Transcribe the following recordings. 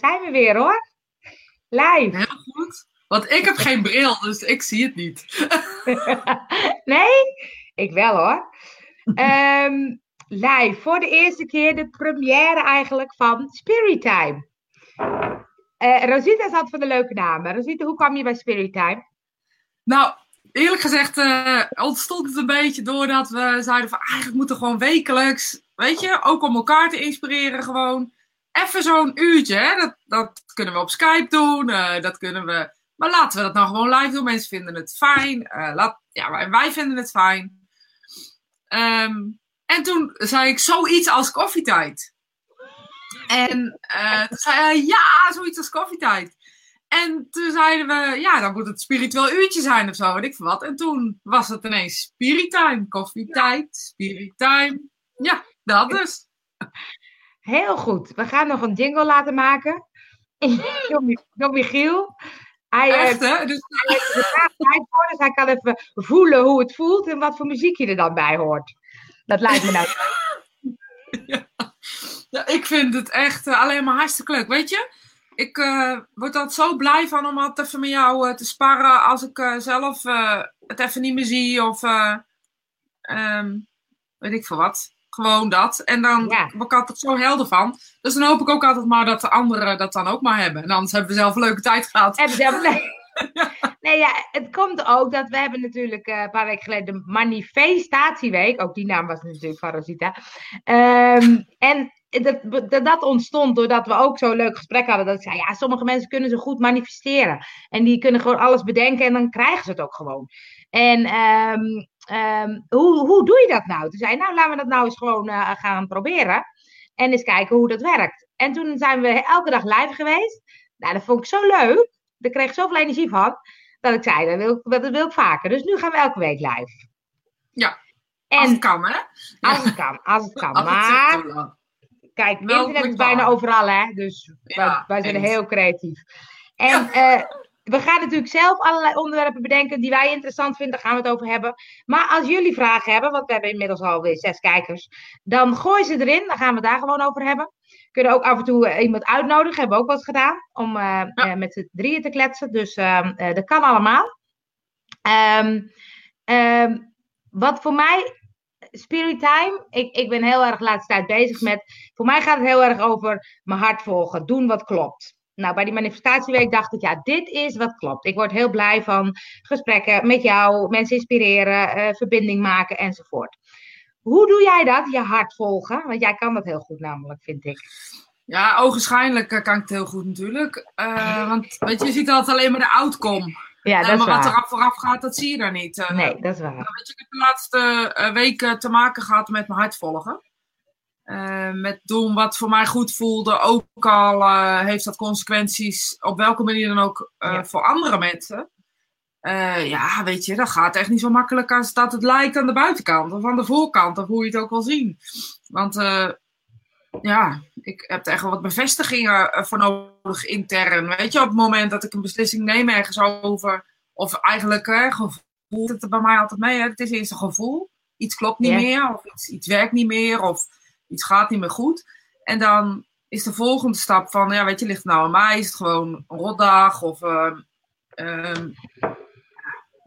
daar zijn we weer hoor. Live. Heel goed. Want ik heb geen bril, dus ik zie het niet. nee? Ik wel hoor. Ehm, live. Voor de eerste keer de première eigenlijk van Spirit Time. Uh, Rosita zat voor de leuke namen. Rosita, hoe kwam je bij Spirit Time? Nou, eerlijk gezegd uh, ontstond het een beetje doordat we zeiden van eigenlijk moeten gewoon wekelijks, weet je, ook om elkaar te inspireren gewoon. Even zo'n uurtje, hè? Dat, dat kunnen we op Skype doen, uh, dat kunnen we, maar laten we dat nou gewoon live doen. Mensen vinden het fijn, laat, ja, wij, vinden het fijn. Um, en toen zei ik zoiets als koffietijd. En toen zei hij, ja, zoiets als koffietijd. En toen zeiden we, ja, dan moet het spiritueel uurtje zijn of zo, weet ik veel wat. En toen was het ineens spiritime, koffietijd, spiritime. Ja, dat dus. Heel goed. We gaan nog een jingle laten maken. Door Michiel. Hij, Echt, hè? Dus... Hij heeft de vraag voor, dus hij kan even voelen hoe het voelt en wat voor muziek je er dan bij hoort. Dat lijkt me nou. ja. ja, ik vind het echt uh, alleen maar hartstikke leuk. Weet je, ik uh, word altijd zo blij van om altijd even met jou uh, te sparren als ik zelf het even niet meer zie of um, weet ik veel wat. Gewoon dat. En dan ja. ik altijd zo helder van. Dus dan hoop ik ook altijd maar dat de anderen dat dan ook maar hebben. En anders hebben we zelf een leuke tijd gehad. Hebben zelf nee. nee, ja, het komt ook dat we hebben natuurlijk een paar weken geleden de manifestatieweek. Ook die naam was natuurlijk van Rosita. Um, en dat, dat, dat, ontstond doordat we ook zo'n leuk gesprek hadden. Dat ik zei, ja, sommige mensen kunnen zo goed manifesteren. En die kunnen gewoon alles bedenken en dan krijgen ze het ook gewoon. En um, um, hoe, hoe doe je dat nou? Toen zei nou, laten we dat nou eens gewoon uh, gaan proberen. En eens kijken hoe dat werkt. En toen zijn we elke dag live geweest. Nou, dat vond ik zo leuk. Daar kreeg ik zoveel energie van. Dat ik zei, dat wil, dat wil ik vaker. Dus nu gaan we elke week live. Ja, en, als het kan, hè? Als het kan, als het kan. maar... Kijk, internet is bijna overal, hè? Dus ja, wij, wij, zijn heel creatief. En ja. uh, we gaan natuurlijk zelf allerlei onderwerpen bedenken die wij interessant vinden. Daar gaan we het over hebben. Maar als jullie vragen hebben, want we hebben inmiddels alweer zes kijkers, dan gooi ze erin. Dan gaan we het daar gewoon over hebben. Kunnen ook af en toe uh, iemand uitnodigen. Hebben we ook wat gedaan. Om uh, ja. met z'n drieën te kletsen. Dus dat kan allemaal. Um, um, wat voor mij Spirit Time, ik, ik ben heel erg de laatste tijd bezig met. Voor mij gaat het heel erg over mijn hart volgen, doen wat klopt. Nou, bij die manifestatieweek dacht ik, ja, dit is wat klopt. Ik word heel blij van gesprekken met jou, mensen inspireren, uh, verbinding maken enzovoort. Hoe doe jij dat, je hart volgen? Want jij kan dat heel goed namelijk, vind ik. Ja, ogenschijnlijk kan ik het heel goed natuurlijk. Uh, want weet je, je ziet altijd alleen maar de outcome. Ja, dat uh, maar wat er vooraf gaat, dat zie je daar niet. Nee, dat is waar. weet je, ik heb de laatste weken te maken gehad met mijn hart volgen. Uh, met doen wat voor mij goed voelde. Ook al uh, heeft dat consequenties op welke manier dan ook uh, ja. voor andere mensen. ja, weet je, dat gaat echt niet zo makkelijk als dat het lijkt aan de buitenkant of aan de voorkant, of hoe je het ook wil zien. Want ja, ik heb er echt wel wat bevestigingen voor nodig intern. Weet je, op het moment dat ik een beslissing neem ergens over, of eigenlijk hè, gevoel het er bij mij altijd mee. Hè? Het is eerst een gevoel. Iets klopt niet ja. meer, of iets, iets werkt niet meer, of iets gaat niet meer goed. En dan is de volgende stap van, ja, weet je, ligt het nou aan mij? Is het gewoon een rotdag of uh, uh,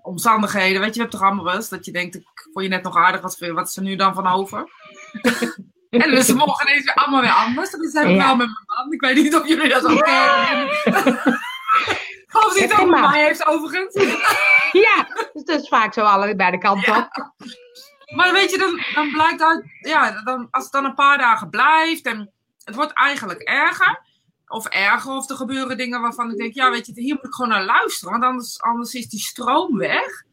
omstandigheden? Weet je, je hebt toch allemaal wel eens dat je denkt, ik vond je net nog aardig, wat, wat is er nu dan van over? en dan is het morgen ineens weer allemaal weer anders. Dat is heb ik wel met mijn man. Ik weet niet of jullie dat ook kennen. of het ook met mij heeft, overigens. ja, dus dat is vaak zo alle bij de kanten op. Ja. Maar weet je, dan, dan blijkt uit, ja, dan, als het dan een paar dagen blijft en het wordt eigenlijk erger, of erger, of er gebeuren dingen waarvan ik denk, ja, weet je, hier moet ik gewoon naar luisteren, want anders, anders is die stroom weg.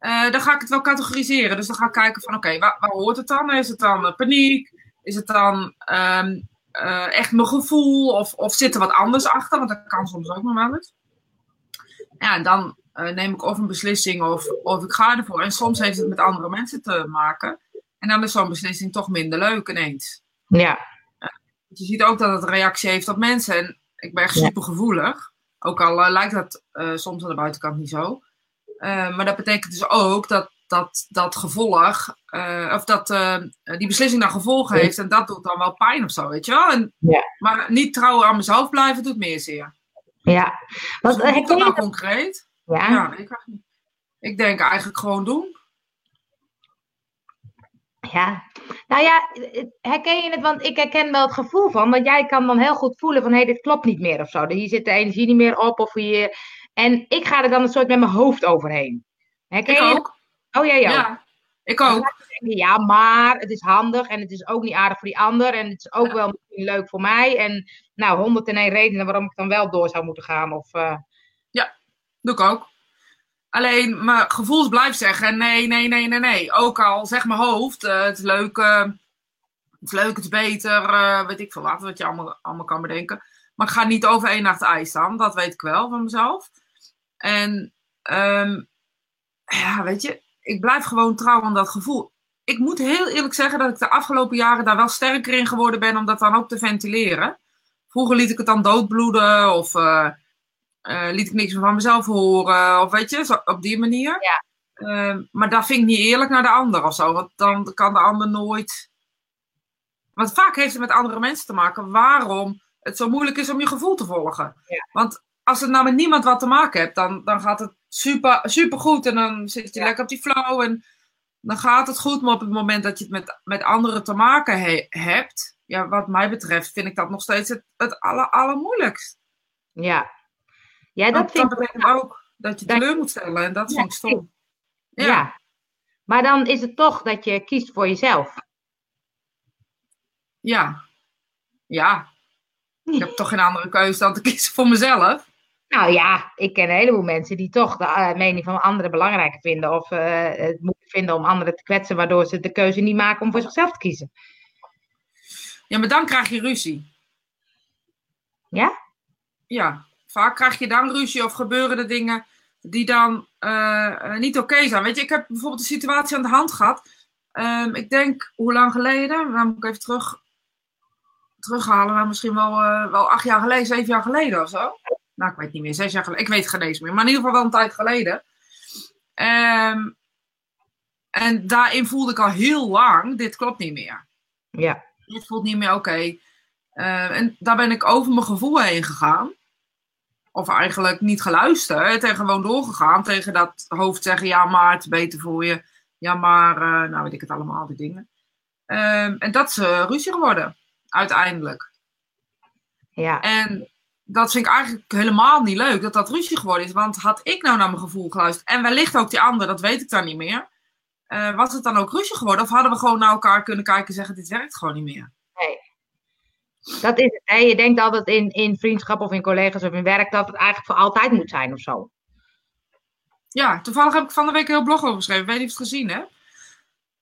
Uh, dan ga ik het wel categoriseren. Dus dan ga ik kijken van, oké, waar, waar, hoort het dan? Is het dan uh, paniek? Is het dan um, uh, echt mijn gevoel? Of, of zit er wat anders achter? Want dat kan soms ook nog wel. Ja, en dan uh, neem ik of een beslissing of, of ik ga ervoor. En soms heeft het met andere mensen te maken. En dan is zo'n beslissing toch minder leuk ineens. Ja. Uh, je ziet ook dat het reactie heeft op mensen. En ik ben echt super gevoelig. Ook al uh, lijkt dat soms aan de buitenkant niet zo. maar dat betekent dus ook dat dat, dat gevolg, of dat die beslissing dan gevolgen heeft. En dat doet dan wel pijn of zo, weet je wel. En, ja. Maar niet trouw aan mezelf blijven doet meer zeer. Ja. Wat dus ik dat nou concreet? Ja. ja ik, ik denk eigenlijk gewoon doen. Ja, nou ja, herken je het? Want ik herken wel het gevoel van, want jij kan dan heel goed voelen van, hé, hey, dit klopt niet meer of zo. Hier zit de energie niet meer op of je... En ik ga er dan een soort met mijn hoofd overheen. Herken ik je ook. Oh ja, ja. Ja, ik ook. Ja, maar het is handig en het is ook niet aardig voor die ander. En het is ook wel misschien leuk voor mij. En nou, 101 redenen waarom ik dan wel door zou moeten gaan. Of, uh... Doe ik ook. Alleen mijn gevoels blijft zeggen: nee, nee, nee, nee, nee. Ook al zeg mijn hoofd: uh, het is leuk, uh, het is leuk, het is beter, weet ik veel wat, wat je allemaal, allemaal kan bedenken. Maar ik ga niet over één nacht ijs staan, dat weet ik wel van mezelf. En um, ja, weet je, ik blijf gewoon trouw aan dat gevoel. Ik moet heel eerlijk zeggen dat ik de afgelopen jaren daar wel sterker in geworden ben om dat dan ook te ventileren. Vroeger liet ik het dan doodbloeden of uh, liet ik niks meer van mezelf horen. Of weet je, zo, op die manier. Ja. Uh, maar dat vind ik niet eerlijk naar de ander of zo. Want dan kan de ander nooit. Want vaak heeft het met andere mensen te maken waarom het zo moeilijk is om je gevoel te volgen. Ja. Want als het nou met niemand wat te maken hebt, dan, dan gaat het super, super goed. En dan zit je lekker op die flow. En dan gaat het goed. Maar op het moment dat je het met, met anderen te maken hebt, ja, wat mij betreft, vind ik dat nog steeds het, het aller, allermoeilijkst. Ja. Ja, dat, vind dat betekent ook dat je teleur moet stellen. En dat vind ik stom. Ja. ja. Maar dan is het toch dat je kiest voor jezelf. Ja. Ja. Ik heb toch geen andere keuze dan te kiezen voor mezelf. Nou ja, ik ken een heleboel mensen die toch de uh, mening van anderen belangrijker vinden. Of uh, het moeilijk vinden om anderen te kwetsen, waardoor ze de keuze niet maken om voor zichzelf te kiezen. Ja, maar dan krijg je ruzie. Ja? Ja, vaak krijg je dan ruzie of gebeuren er dingen die dan uh, niet oké okay zijn. Weet je, ik heb bijvoorbeeld een situatie aan de hand gehad. Um, ik denk, hoe lang geleden? Dan moet ik even terug, terughalen. Maar misschien wel, wel acht jaar geleden, zeven jaar geleden of zo nou, ik weet niet meer, zes jaar geleden. Ik weet het geen eens meer, maar in ieder geval wel een tijd geleden. Um, en daarin voelde ik al heel lang, dit klopt niet meer. Ja. Dit voelt niet meer oké. Okay. Uh, en daar ben ik over mijn gevoel heen gegaan. Of eigenlijk niet geluisterd en gewoon doorgegaan tegen dat hoofd zeggen, ja maar het is beter voor je. Ja maar, uh, nou weet ik het allemaal, die dingen. Um, en dat is uh, ruzie geworden, uiteindelijk. Ja. En dat vind ik eigenlijk helemaal niet leuk dat dat ruzie geworden is. Want had ik nou naar mijn gevoel geluisterd en wellicht ook die ander, dat weet ik dan niet meer. Uh, was het dan ook ruzie geworden? Of hadden we gewoon naar elkaar kunnen kijken en zeggen: dit werkt gewoon niet meer? Dat is het. Hè? Je denkt altijd in, in vriendschap of in collega's of in werk dat het eigenlijk voor altijd moet zijn of zo. Ja, toevallig heb ik van de week een heel blog over geschreven. Weet je of het gezien hebt?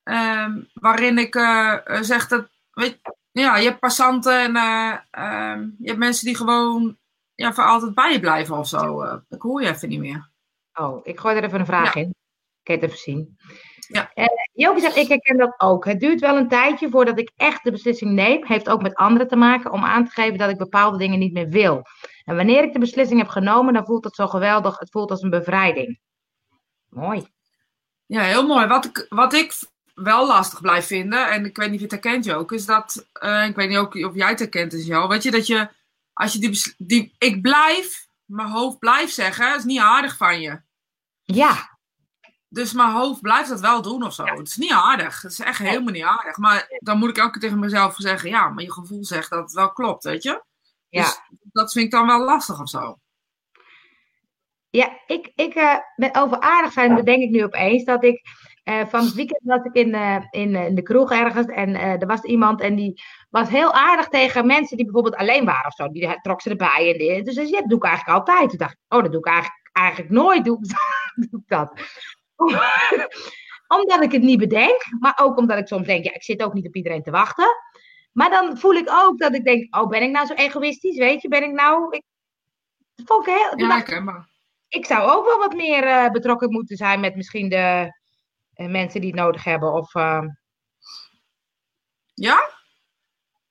Um, waarin ik uh, zeg dat. Weet, ja, je hebt passanten en uh, uh, je hebt mensen die gewoon ja, voor altijd bij je blijven of zo. Uh, ik hoor je even niet meer. Oh, ik gooi er even een vraag ja. in. Ik kan het even zien. Ja. Uh, Joke zegt, ik herken dat ook. Het duurt wel een tijdje voordat ik echt de beslissing neem. Heeft ook met anderen te maken om aan te geven dat ik bepaalde dingen niet meer wil. En wanneer ik de beslissing heb genomen, dan voelt het zo geweldig. Het voelt als een bevrijding. Mooi. Ja, heel mooi. Wat ik, wat ik wel lastig blijf vinden, en ik weet niet of je het herkent, ook, is dat, uh, ik weet niet ook of jij het herkent, is jou, weet je, dat je, als je die, die, ik blijf, mijn hoofd blijft zeggen, is niet aardig van je. Ja. Dus mijn hoofd blijft dat wel doen of zo. Ja. Het is niet aardig. Het is echt helemaal niet aardig. Maar dan moet ik elke keer tegen mezelf zeggen, ja, maar je gevoel zegt dat het wel klopt, weet je. Ja. Dus dat vind ik dan wel lastig of zo. Ja, ik, ik uh, met over aardig zijn bedenk ik nu opeens dat ik uh, van het weekend was ik in, uh, in, in, de kroeg ergens en er was iemand en die was heel aardig tegen mensen die bijvoorbeeld alleen waren of zo. Die trok ze erbij en die, dus ja, dat doe ik eigenlijk altijd. Toen dacht ik, oh, dat doe ik eigenlijk, eigenlijk nooit, doe ik dat. omdat ik het niet bedenk, maar ook omdat ik soms denk, ja, ik zit ook niet op iedereen te wachten. Maar dan voel ik ook dat ik denk, oh, ben ik nou zo egoïstisch, weet je? Ben ik nou... Ik, dat vond ik heel... Ja, ik, maar... ik zou ook wel wat meer betrokken moeten zijn met misschien de mensen die het nodig hebben? Of, uh... Ja?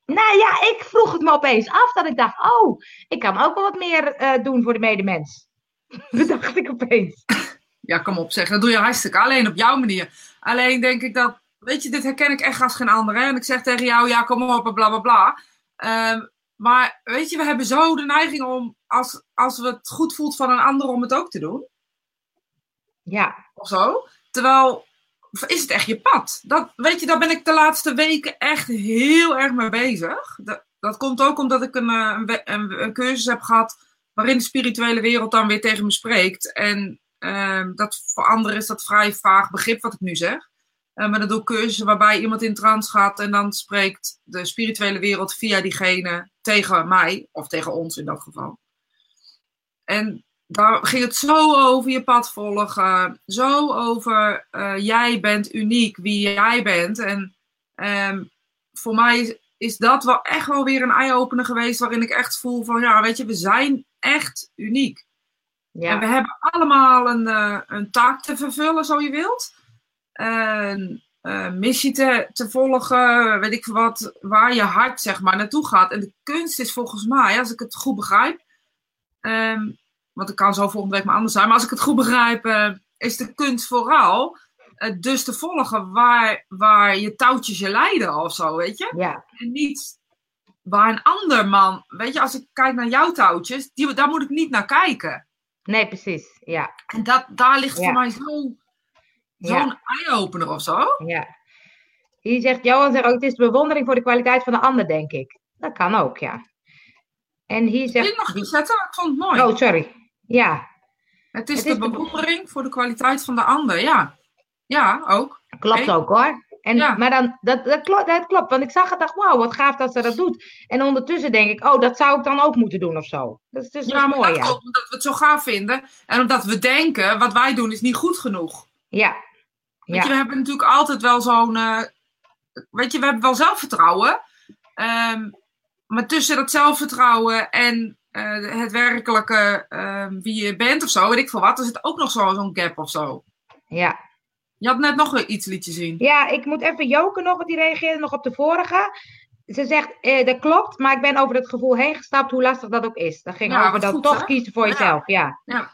Nou ja, ik vroeg het me opeens af dat ik dacht, oh, ik kan ook wel wat meer uh, doen voor de medemens. Dat dacht ik opeens. Ja, kom op zeg. Dat doe je hartstikke. Alleen op jouw manier. Alleen denk ik dat, weet je, dit herken ik echt als geen ander. Hè? En ik zeg tegen jou, ja, kom op, bla bla bla. Ehm, maar weet je, we hebben zo de neiging om, als, als we het goed voelt van een ander, om het ook te doen. Ja. Of zo. Terwijl, is het echt je pad? Dat, weet je, daar ben ik de laatste weken echt heel erg mee bezig. Dat, dat komt ook omdat ik een, eh, een, een, cursus heb gehad waarin de spirituele wereld dan weer tegen me spreekt. En uh, dat voor anderen is dat vrij vaag begrip wat ik nu zeg. Uh, maar dat doe cursussen waarbij iemand in trance gaat en dan spreekt de spirituele wereld via diegene tegen mij, of tegen ons in dat geval. En daar ging het zo over je pad volgen, zo over uh, jij bent uniek, wie jij bent. En um, voor mij is dat wel echt wel weer een eye-opener geweest waarin ik echt voel van ja, weet je, we zijn echt uniek. Ja. En we hebben allemaal een, uh, een taak te vervullen, zo je wilt. Een uh, missie te, te volgen, weet ik wat, waar je hart zeg maar naartoe gaat. En de kunst is volgens mij, als ik het goed begrijp, um, want het kan zo volgende week maar anders zijn, maar als ik het goed begrijp, uh, is de kunst vooral dus te volgen waar, waar je touwtjes je leiden of zo, weet je? Ja. En niet waar een ander man, weet je, als ik kijk naar jouw touwtjes, die, daar moet ik niet naar kijken. Nee, precies, ja. En dat, daar ligt ja. voor mij zo, zo'n eye-opener of zo. Ja. Hier zegt Johan, zegt ook, het is de bewondering voor de kwaliteit van de ander, denk ik. Dat kan ook, ja. En hier zegt... Ik nog iets zetten, ik vond het mooi. Oh, sorry. Ja. Het is, het is de bewondering de... voor de kwaliteit van de ander, ja. Ja, ook. Klopt okay. ook hoor. En, ja. Maar dan, dat, dat, klopt, dat klopt, want ik zag het dacht, wauw, wat gaaf dat ze dat doet. En ondertussen denk ik, oh, dat zou ik dan ook moeten doen of zo. Dat is dus ja, mooi, dat ja. Omdat we het zo gaaf vinden. En omdat we denken, wat wij doen is niet goed genoeg. Ja. Weet ja. je, we hebben natuurlijk altijd wel zo'n, uh, weet je, we hebben wel zelfvertrouwen. Um, maar tussen dat zelfvertrouwen en uh, het werkelijke, uh, wie je bent of zo, weet ik veel wat, er zit ook nog zo'n zo gap of zo. Ja. Je had net nog iets liedje zien. Ja, ik moet even Joke nog, want die reageerde nog op de vorige. Ze zegt, eh, dat klopt, maar ik ben over het gevoel heen gestapt, hoe lastig dat ook is. Dat ging ja, over dat goed, toch hè? kiezen voor jezelf, ja. ja.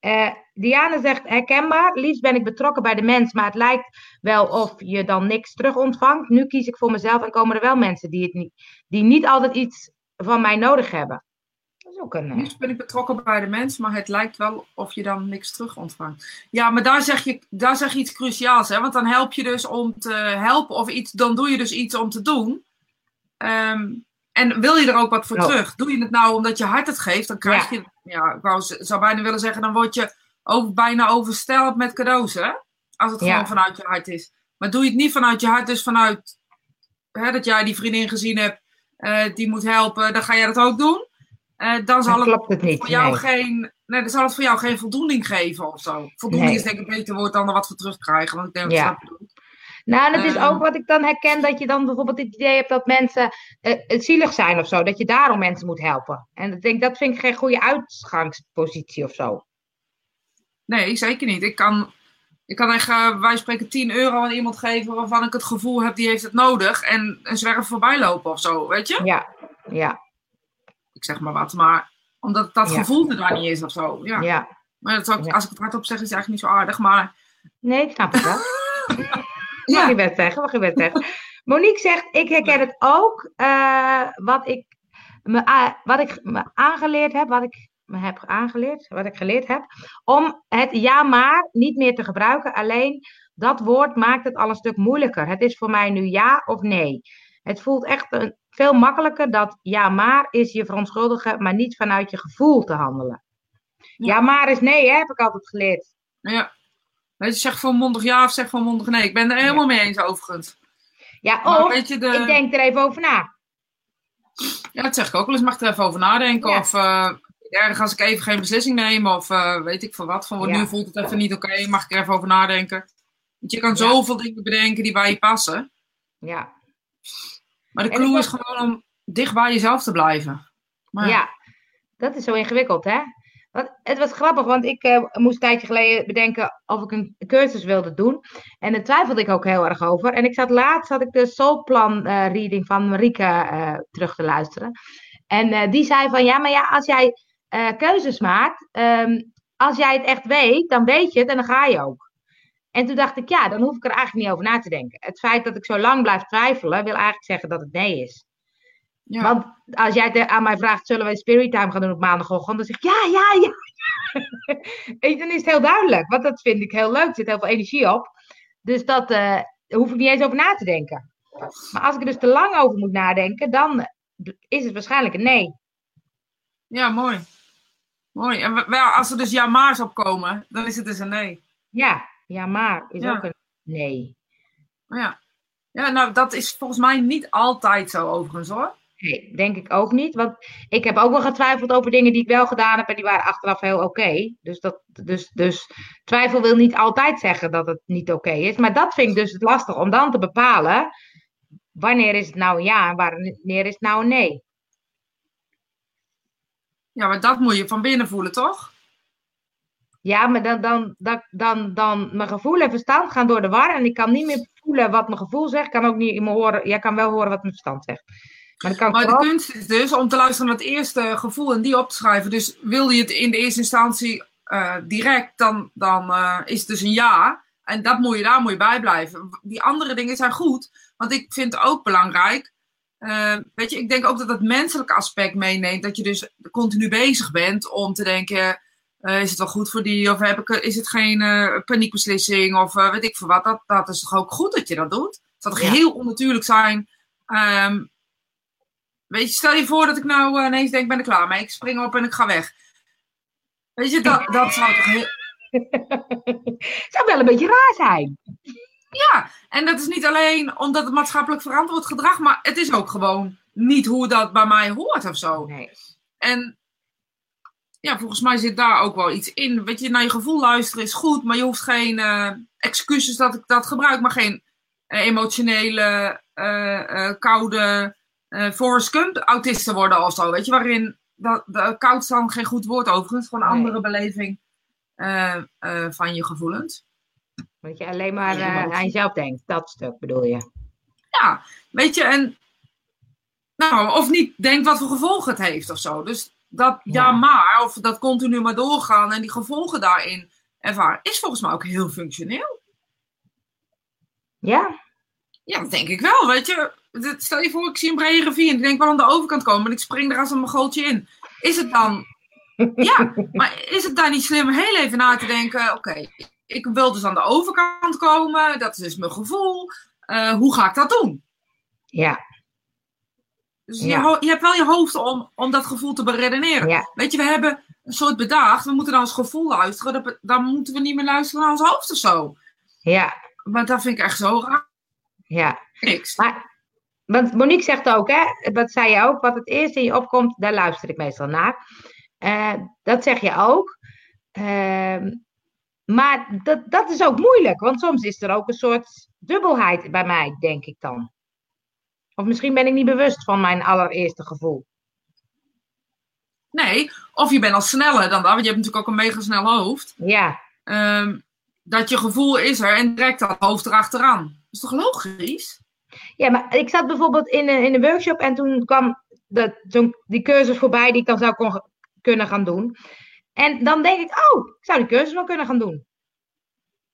Uh, Diana zegt, herkenbaar, liefst ben ik betrokken bij de mens, maar het lijkt wel of je dan niks terug ontvangt. Nu kies ik voor mezelf en komen er wel mensen die, het niet, die niet altijd iets van mij nodig hebben. Dat is ook een... Uh... Liefst ben ik betrokken bij de mens, maar het lijkt wel of je dan niks terug ontvangt. Ja, maar daar zeg je, daar zeg je iets cruciaals, hè? want dan help je dus om te helpen of iets, dan doe je dus iets om te doen. Um, en wil je er ook wat voor Oh. terug? Doe je het nou omdat je hart het geeft, dan krijg je, ja, ik wou, zou bijna willen zeggen, dan word je over, bijna oversteld met cadeaus, hè? Als het Ja. gewoon vanuit je hart is. Maar doe je het niet vanuit je hart, dus vanuit hè, dat jij die vriendin gezien hebt, eh, die moet helpen, dan ga jij dat ook doen. Eh, dan zal Dan het niet. voor jou nee. geen, nee, dan zal het voor jou geen voldoening geven of zo. Voldoening Nee. is denk ik een beter woord dan er wat voor terugkrijgen, want ik denk dat Ja. Nou, dat is Ehm. ook wat ik dan herken, dat je dan bijvoorbeeld het idee hebt dat mensen het zielig zijn of zo. Dat je daarom mensen moet helpen. En ik denk, dat vind ik geen goede uitgangspositie of zo. Nee, zeker niet. Ik kan, ik kan echt, eh, wij spreken 10 euro aan iemand geven waarvan ik het gevoel heb, die heeft het nodig. En een zwerf voorbij lopen of zo, weet je? Ja, ja, zeg maar wat, maar omdat dat Ja. gevoel er daar niet is of zo. Ja. ja. Maar dat ook, als ik het hardop zeg, is het eigenlijk niet zo aardig. Maar Nee, ik snap het wel. Mag ja, je best zeggen, mag je best zeggen. Monique zegt, ik herken het ook. eh, wat, ik me, wat ik me aangeleerd heb, wat ik me heb aangeleerd, wat ik geleerd heb, om het ja maar niet meer te gebruiken. Alleen dat woord maakt het al een stuk moeilijker. Het is voor mij nu ja of nee. Het voelt echt een, veel makkelijker dat ja maar is je verontschuldigen, maar niet vanuit je gevoel te handelen. Ja. Ja maar is nee, hè, heb ik altijd geleerd. ja. Weet je, zeg volmondig ja of zeg volmondig nee. Ik ben er helemaal mee eens overigens. Ja, Maar of weet je, de... ik denk er even over na. Ja, dat zeg ik ook wel eens. Mag ik er even over nadenken? Ja. Of uh, ergens als ik even geen beslissing neem. Of uh, weet ik veel wat. Van wat Ja. nu voelt het even niet oké. mag ik er even over nadenken? Want je kan zoveel dingen bedenken die bij je passen. Ja. Maar de clue is gewoon om dicht bij jezelf te blijven. Maar Ja, dat is zo ingewikkeld, hè? Want het was grappig, want ik eh, moest een tijdje geleden bedenken of ik een cursus wilde doen. En daar twijfelde ik ook heel erg over. En ik zat laatst, had ik de Soulplan eh reading van Marieke eh, terug te luisteren. En die zei van, ja, maar ja, als jij keuzes maakt, ehm, als jij het echt weet, dan weet je het en dan ga je ook. En toen dacht ik, ja, dan hoef ik er eigenlijk niet over na te denken. Het feit dat ik zo lang blijf twijfelen, wil eigenlijk zeggen dat het nee is. Ja. Want als jij aan mij vraagt, zullen we Spirit Time gaan doen op maandagochtend? Dan zeg ik, ja, ja, ja. en dan is het heel duidelijk. Want dat vind ik heel leuk. Er zit heel veel energie op. Dus dat uh, hoef ik niet eens over na te denken. Maar als ik er dus te lang over moet nadenken, dan is het waarschijnlijk een nee. Ja, mooi. Mooi. En wel, als er dus ja maar's opkomen, dan is het dus een nee. Ja, ja maar is ook een nee. Ja. ja, nou dat is volgens mij niet altijd zo overigens hoor. Nee, denk ik ook niet. Want ik heb ook wel getwijfeld over dingen die ik wel gedaan heb en die waren achteraf heel oké. Dus, dat, dus, dus twijfel wil niet altijd zeggen dat het niet oké is. Maar dat vind ik dus lastig om dan te bepalen wanneer is het nou een ja en wanneer is het nou een nee. Ja, maar dat moet je van binnen voelen, toch? Ja, maar dan, dan, dan, dan, dan mijn gevoel en verstand gaan door de war. En ik kan niet meer voelen wat mijn gevoel zegt. Ik kan ook niet in mijn horen. Jij kan wel horen wat mijn verstand zegt. Maar, maar de kunst is dus om te luisteren naar het eerste gevoel en die op te schrijven. Dus wil je het in de eerste instantie uh, direct, dan, dan uh, is het dus een ja. En dat moet je, daar moet je bij blijven. Die andere dingen zijn goed. Want ik vind het ook belangrijk. Uh, weet je, ik denk ook dat het menselijke aspect meeneemt. Dat je dus continu bezig bent om te denken. Is het wel goed voor die? Of heb ik, is het geen paniekbeslissing? Of weet ik veel wat. Dat, dat is toch ook goed dat je dat doet? Het zou toch heel onnatuurlijk zijn. Um, Weet je, stel je voor dat ik nou ineens denk, ben ik klaar mee. Ik spring op en ik ga weg. Weet je, dat, dat zou toch heel... zou wel een beetje raar zijn. Ja, en dat is niet alleen omdat het maatschappelijk verantwoord gedrag, maar het is ook gewoon niet hoe dat bij mij hoort of zo. Nee. En ja, volgens mij zit daar ook wel iets in. Weet je, naar je gevoel luisteren is goed, maar je hoeft geen uh, excuses dat ik dat gebruik, maar geen uh, emotionele, koude uh, Forrest Gump autisten worden of zo. Weet je, waarin dat, de koud is dan geen goed woord overigens, gewoon een andere beleving van je gevoelens. Dat je alleen maar aan jezelf denkt, dat stuk bedoel je. Ja, weet je, en nou, of niet denkt wat voor gevolgen het heeft of zo. Dus dat ja. ja, maar, of dat continu maar doorgaan en die gevolgen daarin ervaren, is volgens mij ook heel functioneel. Ja. Ja, dat denk ik wel, weet je Stel je voor, ik zie een brede rivier en ik denk wel aan de overkant komen en ik spring er als een gootje in. Is het dan... ja, maar is het dan niet slim heel even na te denken, oké, ik wil dus aan de overkant komen, dat is dus mijn gevoel. Uh, hoe ga ik dat doen? Ja. Dus Je, je, hebt wel je hoofd om, om dat gevoel te beredeneren. Ja. Weet je, we hebben een soort bedacht, we moeten naar ons gevoel luisteren, dan moeten we niet meer luisteren naar ons hoofd of zo. Ja. Maar dat vind ik echt zo raar. Ja. Niks. Maar want Monique zegt ook, hè, dat zei je ook, wat het eerst in je opkomt, daar luister ik meestal naar. Uh, dat zeg je ook. Uh, maar dat, dat is ook moeilijk, want soms is er ook een soort dubbelheid bij mij, denk ik dan. Of misschien ben ik niet bewust van mijn allereerste gevoel. Nee, of je bent al sneller dan dat, want je hebt natuurlijk ook een mega snel hoofd. Ja. Um, dat je gevoel is er en direct dat hoofd erachteraan. Dat is toch logisch? Ja, maar ik zat bijvoorbeeld in een, in een workshop en toen kwam zo die cursus voorbij die ik dan zou kon, kunnen gaan doen. En dan denk ik, oh, ik zou die cursus wel kunnen gaan doen.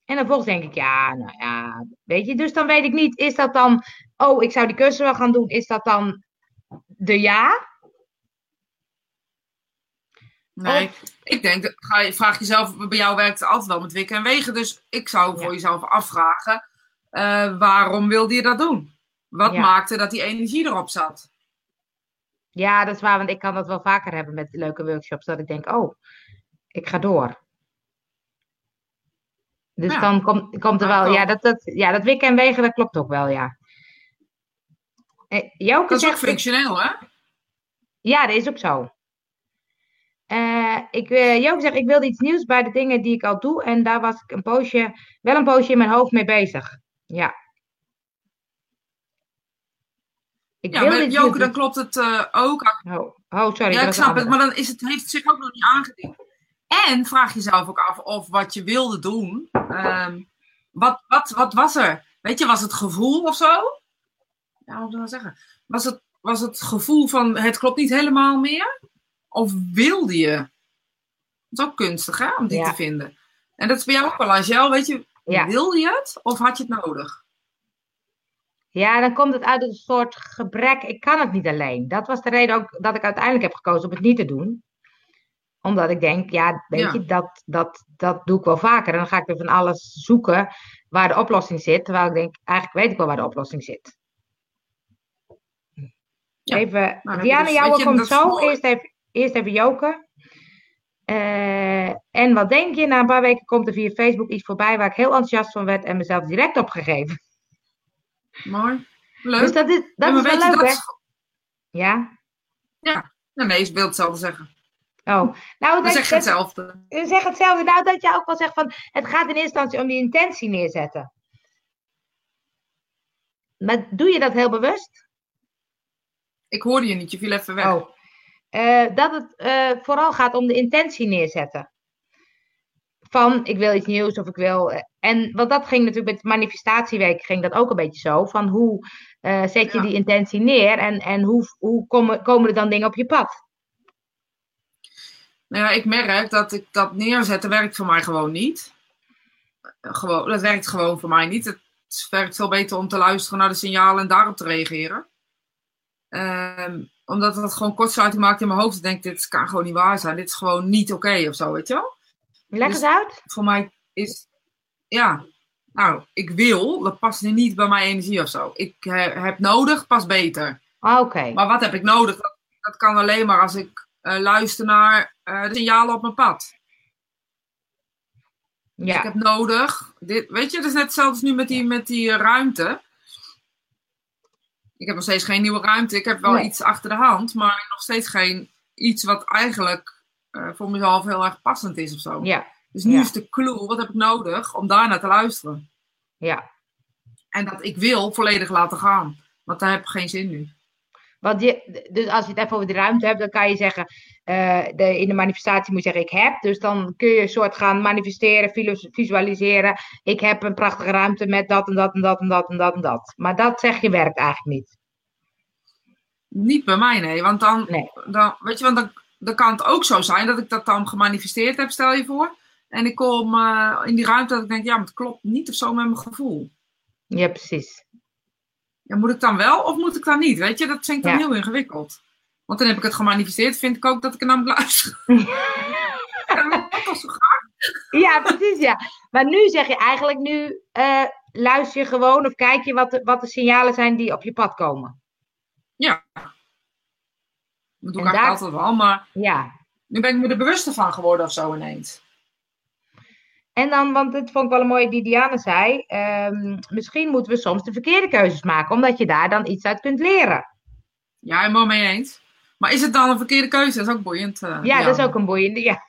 En dan volgens denk ik, ja, nou ja, weet je. Dus dan weet ik niet, is dat dan, oh, ik zou die cursus wel gaan doen, is dat dan de ja? Nee, ik denk, ga je, vraag jezelf, bij jou werkt het altijd wel met wikken en wegen. Dus ik zou voor jezelf afvragen, uh, waarom wilde je dat doen? Wat maakte dat die energie erop zat? Ja, dat is waar, want ik kan dat wel vaker hebben met leuke workshops. Dat ik denk, oh, ik ga door. Dus dan komt, komt er wel, ja dat, dat, ja, dat wikken en wegen, dat klopt ook wel, ja. Eh, Jouke dat is ook functioneel, hè? Ja, dat is ook zo. Uh, ik, uh, Joke zegt, ik wilde iets nieuws bij de dingen die ik al doe. En daar was ik een poosje, wel een poosje in mijn hoofd mee bezig. Ja. Ik ja, Joke, dan klopt het uh, ook. Oh, oh sorry. Ja, ik snap het, maar dan is het, heeft het zich ook nog niet aangediend. En vraag jezelf ook af of wat je wilde doen. Um, wat, wat, wat was er? Weet je, was het gevoel of zo? Ja, hoe moet ik dat zeggen? Was het, was het gevoel van het klopt niet helemaal meer? Of wilde je? Dat is ook kunstig, hè, om die te vinden. En dat is bij jou ook wel, Angel. Weet je, wil je het of had je het nodig? Ja, dan komt het uit een soort gebrek. Ik kan het niet alleen. Dat was de reden ook dat ik uiteindelijk heb gekozen om het niet te doen. Omdat ik denk, ja, weet je, dat, dat, dat doe ik wel vaker. En dan ga ik er van alles zoeken waar de oplossing zit. Terwijl ik denk, eigenlijk weet ik wel waar de oplossing zit. Ja. Even, Diana, dus, jouw komt zo. Eerst even, eerst even Joke. Uh, en wat denk je? Na een paar weken komt er via Facebook iets voorbij waar ik heel enthousiast van werd en mezelf direct opgegeven. Mooi. Leuk. Dus dat is, dat is wel leuk, hè? Ja? Ja. nee, ik wil hetzelfde zeggen. Oh, nou, dat, zeg hetzelfde. Je zeg hetzelfde. Nou, dat je ook wel zegt van, het gaat in eerste instantie om die intentie neerzetten. Maar doe je dat heel bewust? Ik hoorde je niet, je viel even weg. Oh. Uh, dat het uh, vooral gaat om de intentie neerzetten van ik wil iets nieuws of ik wil. Eh, en want dat ging natuurlijk met manifestatieweek ging dat ook een beetje zo. Van hoe zet je die intentie neer en, en hoe, hoe komen, komen er dan dingen op je pad? Nou ja, ik merk dat ik dat neerzetten werkt voor mij gewoon niet. Gewoon, dat werkt gewoon voor mij niet. Het werkt veel beter om te luisteren naar de signalen en daarop te reageren. Um, omdat het gewoon kortsluiting maakt in mijn hoofd. Ik denk, dit kan gewoon niet waar zijn. Dit is gewoon niet oké of zo, weet je wel? Leg dus eens uit. Voor mij is, ja, nou, ik wil, dat past niet bij mijn energie of zo. Ik heb nodig, pas beter. Ah, oké. Maar wat heb ik nodig? Dat, dat kan alleen maar als ik uh, luister naar uh, de signalen op mijn pad. Dus ja. ik heb nodig, dit, weet je, het is net hetzelfde als nu met die, met die ruimte. Ik heb nog steeds geen nieuwe ruimte. Ik heb wel iets achter de hand, maar nog steeds geen iets wat eigenlijk uh, voor mezelf heel erg passend is of zo. Ja. Dus nu is de clue, wat heb ik nodig om daarna te luisteren? Ja. En dat ik wil volledig laten gaan. Want daar heb ik geen zin nu. Want je, dus als je het even over de ruimte hebt, dan kan je zeggen, uh, de, in de manifestatie moet je zeggen, ik heb. Dus dan kun je een soort gaan manifesteren, visualiseren. Ik heb een prachtige ruimte met dat en dat en dat en dat en dat en dat. Maar dat zeg je werkt eigenlijk niet. Niet bij mij, nee. Want dan, nee. dan weet je, want dan, dan kan het ook zo zijn dat ik dat dan gemanifesteerd heb, stel je voor. En ik kom uh, in die ruimte dat ik denk, ja, maar het klopt niet of zo met mijn gevoel. Ja, precies. Ja, moet ik dan wel of moet ik dan niet? Weet je, dat vind ik dan heel ingewikkeld. Want dan heb ik het gemanifesteerd, vind ik ook dat ik zo graag. Ja, precies, ja. Maar nu zeg je eigenlijk, nu uh, luister je gewoon of kijk je wat de, wat de signalen zijn die op je pad komen. Ja, dat doe ik daar... altijd wel, maar ja. nu ben ik me er bewuster van geworden of zo ineens. En dan, want dit vond ik wel een mooie die Diana zei, um, misschien moeten we soms de verkeerde keuzes maken, omdat je daar dan iets uit kunt leren. Ja, helemaal mee eens. Maar is het dan een verkeerde keuze? Dat is ook boeiend. Uh, ja, dat is ook een boeiende, ja.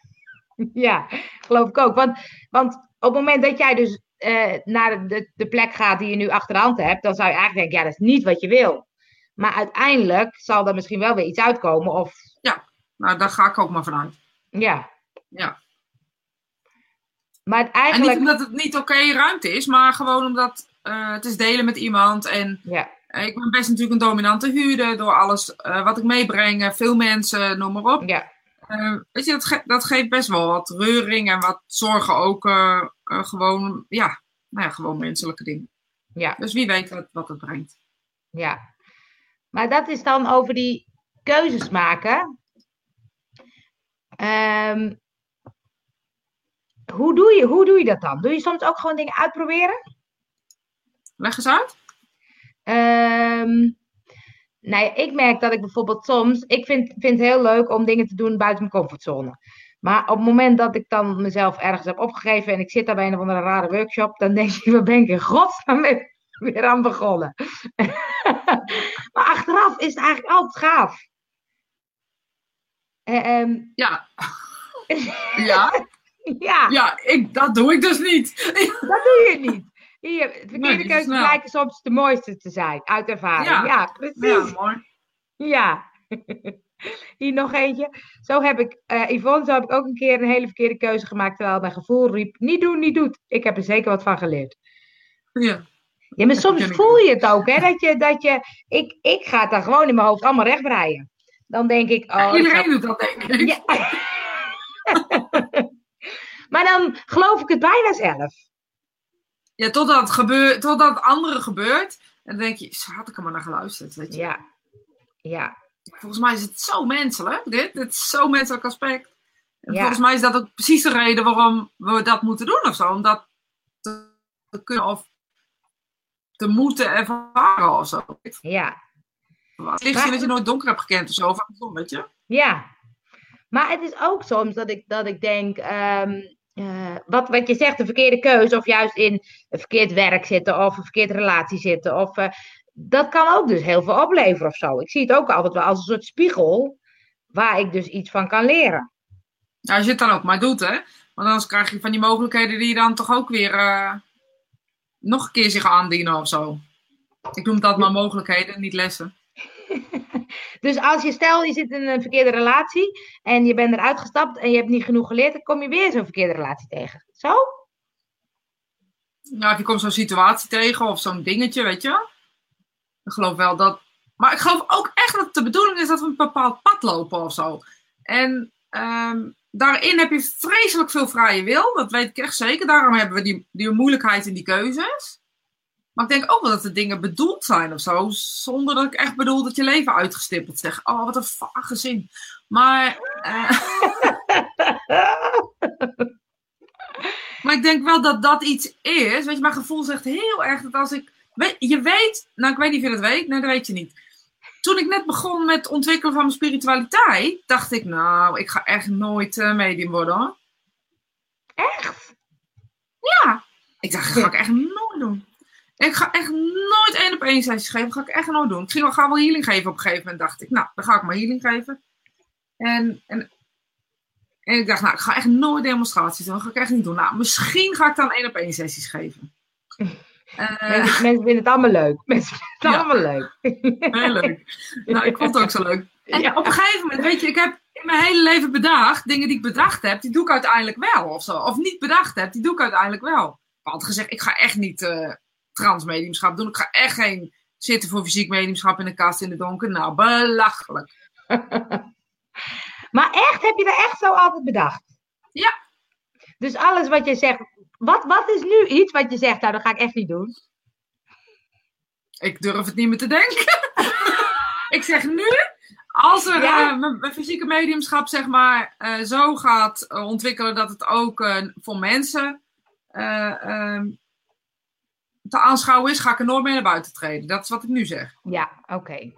ja, geloof ik ook. Want, want op het moment dat jij dus uh, naar de, de plek gaat die je nu achter de hand hebt, dan zou je eigenlijk denken, ja, dat is niet wat je wil. Maar uiteindelijk zal er misschien wel weer iets uitkomen. Of... Ja, nou daar ga ik ook maar vanuit. Ja. Ja. Maar eigenlijk... En niet omdat het niet oké ruimte is, maar gewoon omdat uh, het is delen met iemand. En ja. Uh, ik ben best natuurlijk een dominante huurder door alles uh, wat ik meebreng. Veel mensen, noem maar op. Ja. weet je, dat, ge dat geeft best wel wat reuring en wat zorgen ook gewoon, ja, nou ja, gewoon menselijke dingen. Ja. Dus wie weet wat, wat het brengt. Ja. Maar dat is dan over die keuzes maken. Um, hoe, doe je, hoe doe je dat dan? Doe je soms ook gewoon dingen uitproberen? Leg eens uit. Um, nou ja, ik merk dat ik bijvoorbeeld soms, ik vind, vind het heel leuk om dingen te doen buiten mijn comfortzone. Maar op het moment dat ik dan mezelf ergens heb opgegeven en ik zit daar bij een of andere rare workshop, dan denk ik, waar ben ik in godsnaam weer aan begonnen. maar achteraf is het eigenlijk altijd gaaf. Um, ja. ja. Ja. Ja, ik, dat doe ik dus niet. dat doe je niet. Hier, verkeerde nee, keuzes blijken soms de mooiste te zijn, uit ervaring. Ja, ja precies. Ja, mooi. Ja. Hier nog eentje. Zo heb ik, uh, Yvonne, zo heb ik ook een keer een hele verkeerde keuze gemaakt, terwijl mijn gevoel riep, niet doen, niet doen. Ik heb er zeker wat van geleerd. Ja. Ja, maar soms voel je het ook, hè? Dat je, dat je, ik, ik ga het dan gewoon in mijn hoofd allemaal rechtbreien. Dan denk ik, oh. iedereen doet dat, denk ik. Ja. maar dan geloof ik het bijna zelf. Ja, totdat het, gebeurt, totdat het andere gebeurt. En dan denk je, zo had ik er maar naar geluisterd. Weet je? Ja. Ja. Volgens mij is het zo menselijk, dit. Dit is zo'n menselijk aspect. En volgens mij is dat ook precies de reden waarom we dat moeten doen of zo. Om dat te, kunnen of te moeten ervaren of zo. Ja. Het ligt dat je nooit donker hebt gekend of zo. Of weet je? Ja. Maar het is ook soms dat ik, dat ik denk... Ehm, uh, wat, wat je zegt, de verkeerde keuze, of juist in een verkeerd werk zitten, of een verkeerde relatie zitten, of uh, dat kan ook dus heel veel opleveren of zo. Ik zie het ook altijd wel als een soort spiegel, waar ik dus iets van kan leren. Ja, als je het dan ook maar doet, hè? Want anders krijg je van die mogelijkheden die je dan toch ook weer uh, nog een keer zich aandienen of zo. Ik noem dat maar mogelijkheden, niet lessen. dus als je stel, je zit in een verkeerde relatie en je bent eruit gestapt en je hebt niet genoeg geleerd, dan kom je weer zo'n verkeerde relatie tegen. Zo? Of je komt zo'n situatie tegen of zo'n dingetje, weet je. Ik geloof wel dat. Maar ik geloof ook echt dat de bedoeling is dat we een bepaald pad lopen of zo. En ehm, daarin heb je vreselijk veel vrije wil. Dat weet ik echt zeker. Daarom hebben we die, die moeilijkheid in die keuzes. Maar ik denk ook wel dat de dingen bedoeld zijn of zo. Zonder dat ik echt bedoel dat je leven uitgestippeld zeg. Oh, wat een vage zin. Maar. Uh... maar ik denk wel dat dat iets is. Weet je, mijn gevoel zegt heel erg dat als ik. Weet, je weet. Nou, ik weet niet of je dat weet. Nee, dat weet je niet. Toen ik net begon met het ontwikkelen van mijn spiritualiteit. dacht ik, nou, ik ga echt nooit uh, medium worden hoor. Echt? Ja. Ik dacht, dat ga ik echt nooit doen. Ik ga echt nooit één op één sessies geven. Dat ga ik echt nooit doen. Ik ging wel, ga wel healing geven op een gegeven moment. Dacht ik, nou, dan ga ik maar healing geven. En, en, en ik dacht, nou, ik ga echt nooit demonstraties doen. Dat ga ik echt niet doen. Nou, misschien ga ik dan één op één sessies geven. Uh, mensen, vinden het allemaal leuk. Mensen vinden het allemaal leuk. Heel leuk. Nou, ik vond het ook zo leuk. En op een gegeven moment, weet je, ik heb in mijn hele leven bedacht, dingen die ik bedacht heb, die doe ik uiteindelijk wel of zo. Of niet bedacht heb, die doe ik uiteindelijk wel. Ik had gezegd, ik ga echt niet uh, transmediumschap doen. Ik ga echt geen zitten voor fysiek mediumschap in de kast in de donker. Nou, belachelijk. maar echt, heb je dat echt zo altijd bedacht? Ja. Dus alles wat je zegt, wat, wat is nu iets wat je zegt, nou, dat ga ik echt niet doen? Ik durf het niet meer te denken. ik zeg nu, als er ja. uh, mijn fysieke mediumschap zeg maar uh, zo gaat ontwikkelen dat het ook voor mensen ehm, te aanschouwen is, ga ik er nooit meer naar buiten treden. Dat is wat ik nu zeg. Ja, oké.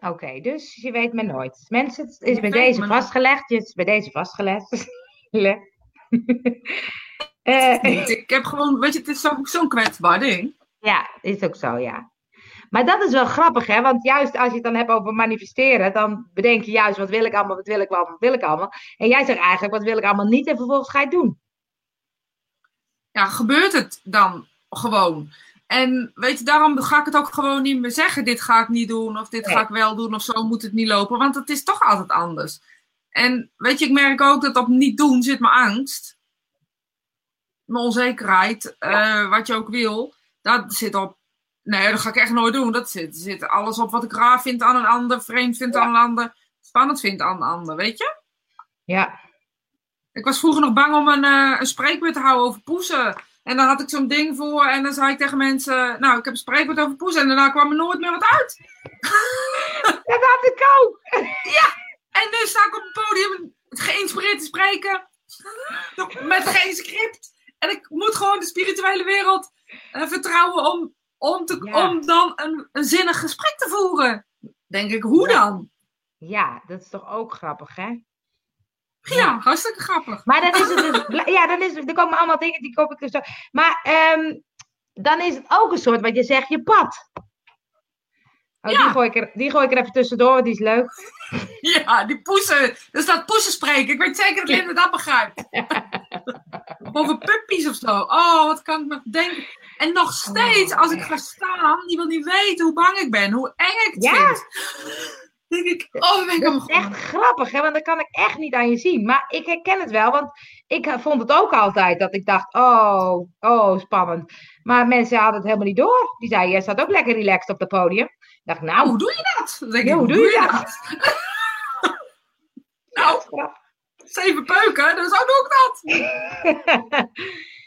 Oké, dus je weet me nooit. Mensen, het is bij deze vastgelegd. Het is bij deze vastgelegd. uh, ik heb gewoon, weet je, het is zo'n zo kwetsbaar ding. Ja, is ook zo, ja. Maar dat is wel grappig, hè? Want juist als je het dan hebt over manifesteren, dan bedenk je juist wat wil ik allemaal, wat wil ik allemaal, wat wil ik allemaal. En jij zegt eigenlijk, wat wil ik allemaal niet en vervolgens ga je het doen. Ja, gebeurt het dan gewoon. En weet je, daarom ga ik het ook gewoon niet meer zeggen. Dit ga ik niet doen, of dit ga ik wel doen, of zo moet het niet lopen. Want het is toch altijd anders. En weet je, ik merk ook dat op niet doen zit mijn angst. Mijn onzekerheid, uh, wat je ook wil. Dat zit op, nee, dat ga ik echt nooit doen. Dat zit, zit alles op wat ik raar vind aan een ander, vreemd vind aan een ander, spannend vind aan een ander, weet je? Ja. Ik was vroeger nog bang om een, uh, een te houden over poezen. En dan had ik zo'n ding voor en dan zei ik tegen mensen, nou, ik heb een spreekwoord over poes en daarna kwam er nooit meer wat uit. Dat had ik ook. Ja, en nu sta ik op het podium geïnspireerd te spreken, met geen script. En ik moet gewoon de spirituele wereld uh, vertrouwen om, om, te, om dan een, een zinnig gesprek te voeren. Denk ik, hoe dan? Ja, dat is toch ook grappig, hè? Ja, hartstikke grappig. Maar dan is het dus, ja, dan is er komen allemaal dingen die koop ik dus zo. Maar um, dan is het ook een soort wat je zegt, je pad. Oh, ja. die, gooi ik er, die gooi ik er even tussendoor, die is leuk. Ja, die poesen. Er staat poesen spreken. Ik weet zeker dat Linda dat begrijpt. Over puppies of zo. Oh, wat kan ik nog denken. En nog steeds, als ik ga staan, die wil niet weten hoe bang ik ben, hoe eng ik het ja. vind denk ik, oh, echt grappig, hè? want dat kan ik echt niet aan je zien. Maar ik herken het wel, want ik vond het ook altijd dat ik dacht, oh, oh, spannend. Maar mensen hadden het helemaal niet door. Die zeiden, jij staat ook lekker relaxed op het podium. Ik dacht, nou, hoe doe je dat? Denk ja, hoe doe je, dat? nou, Zeven peuken, dus zo doe ik dat.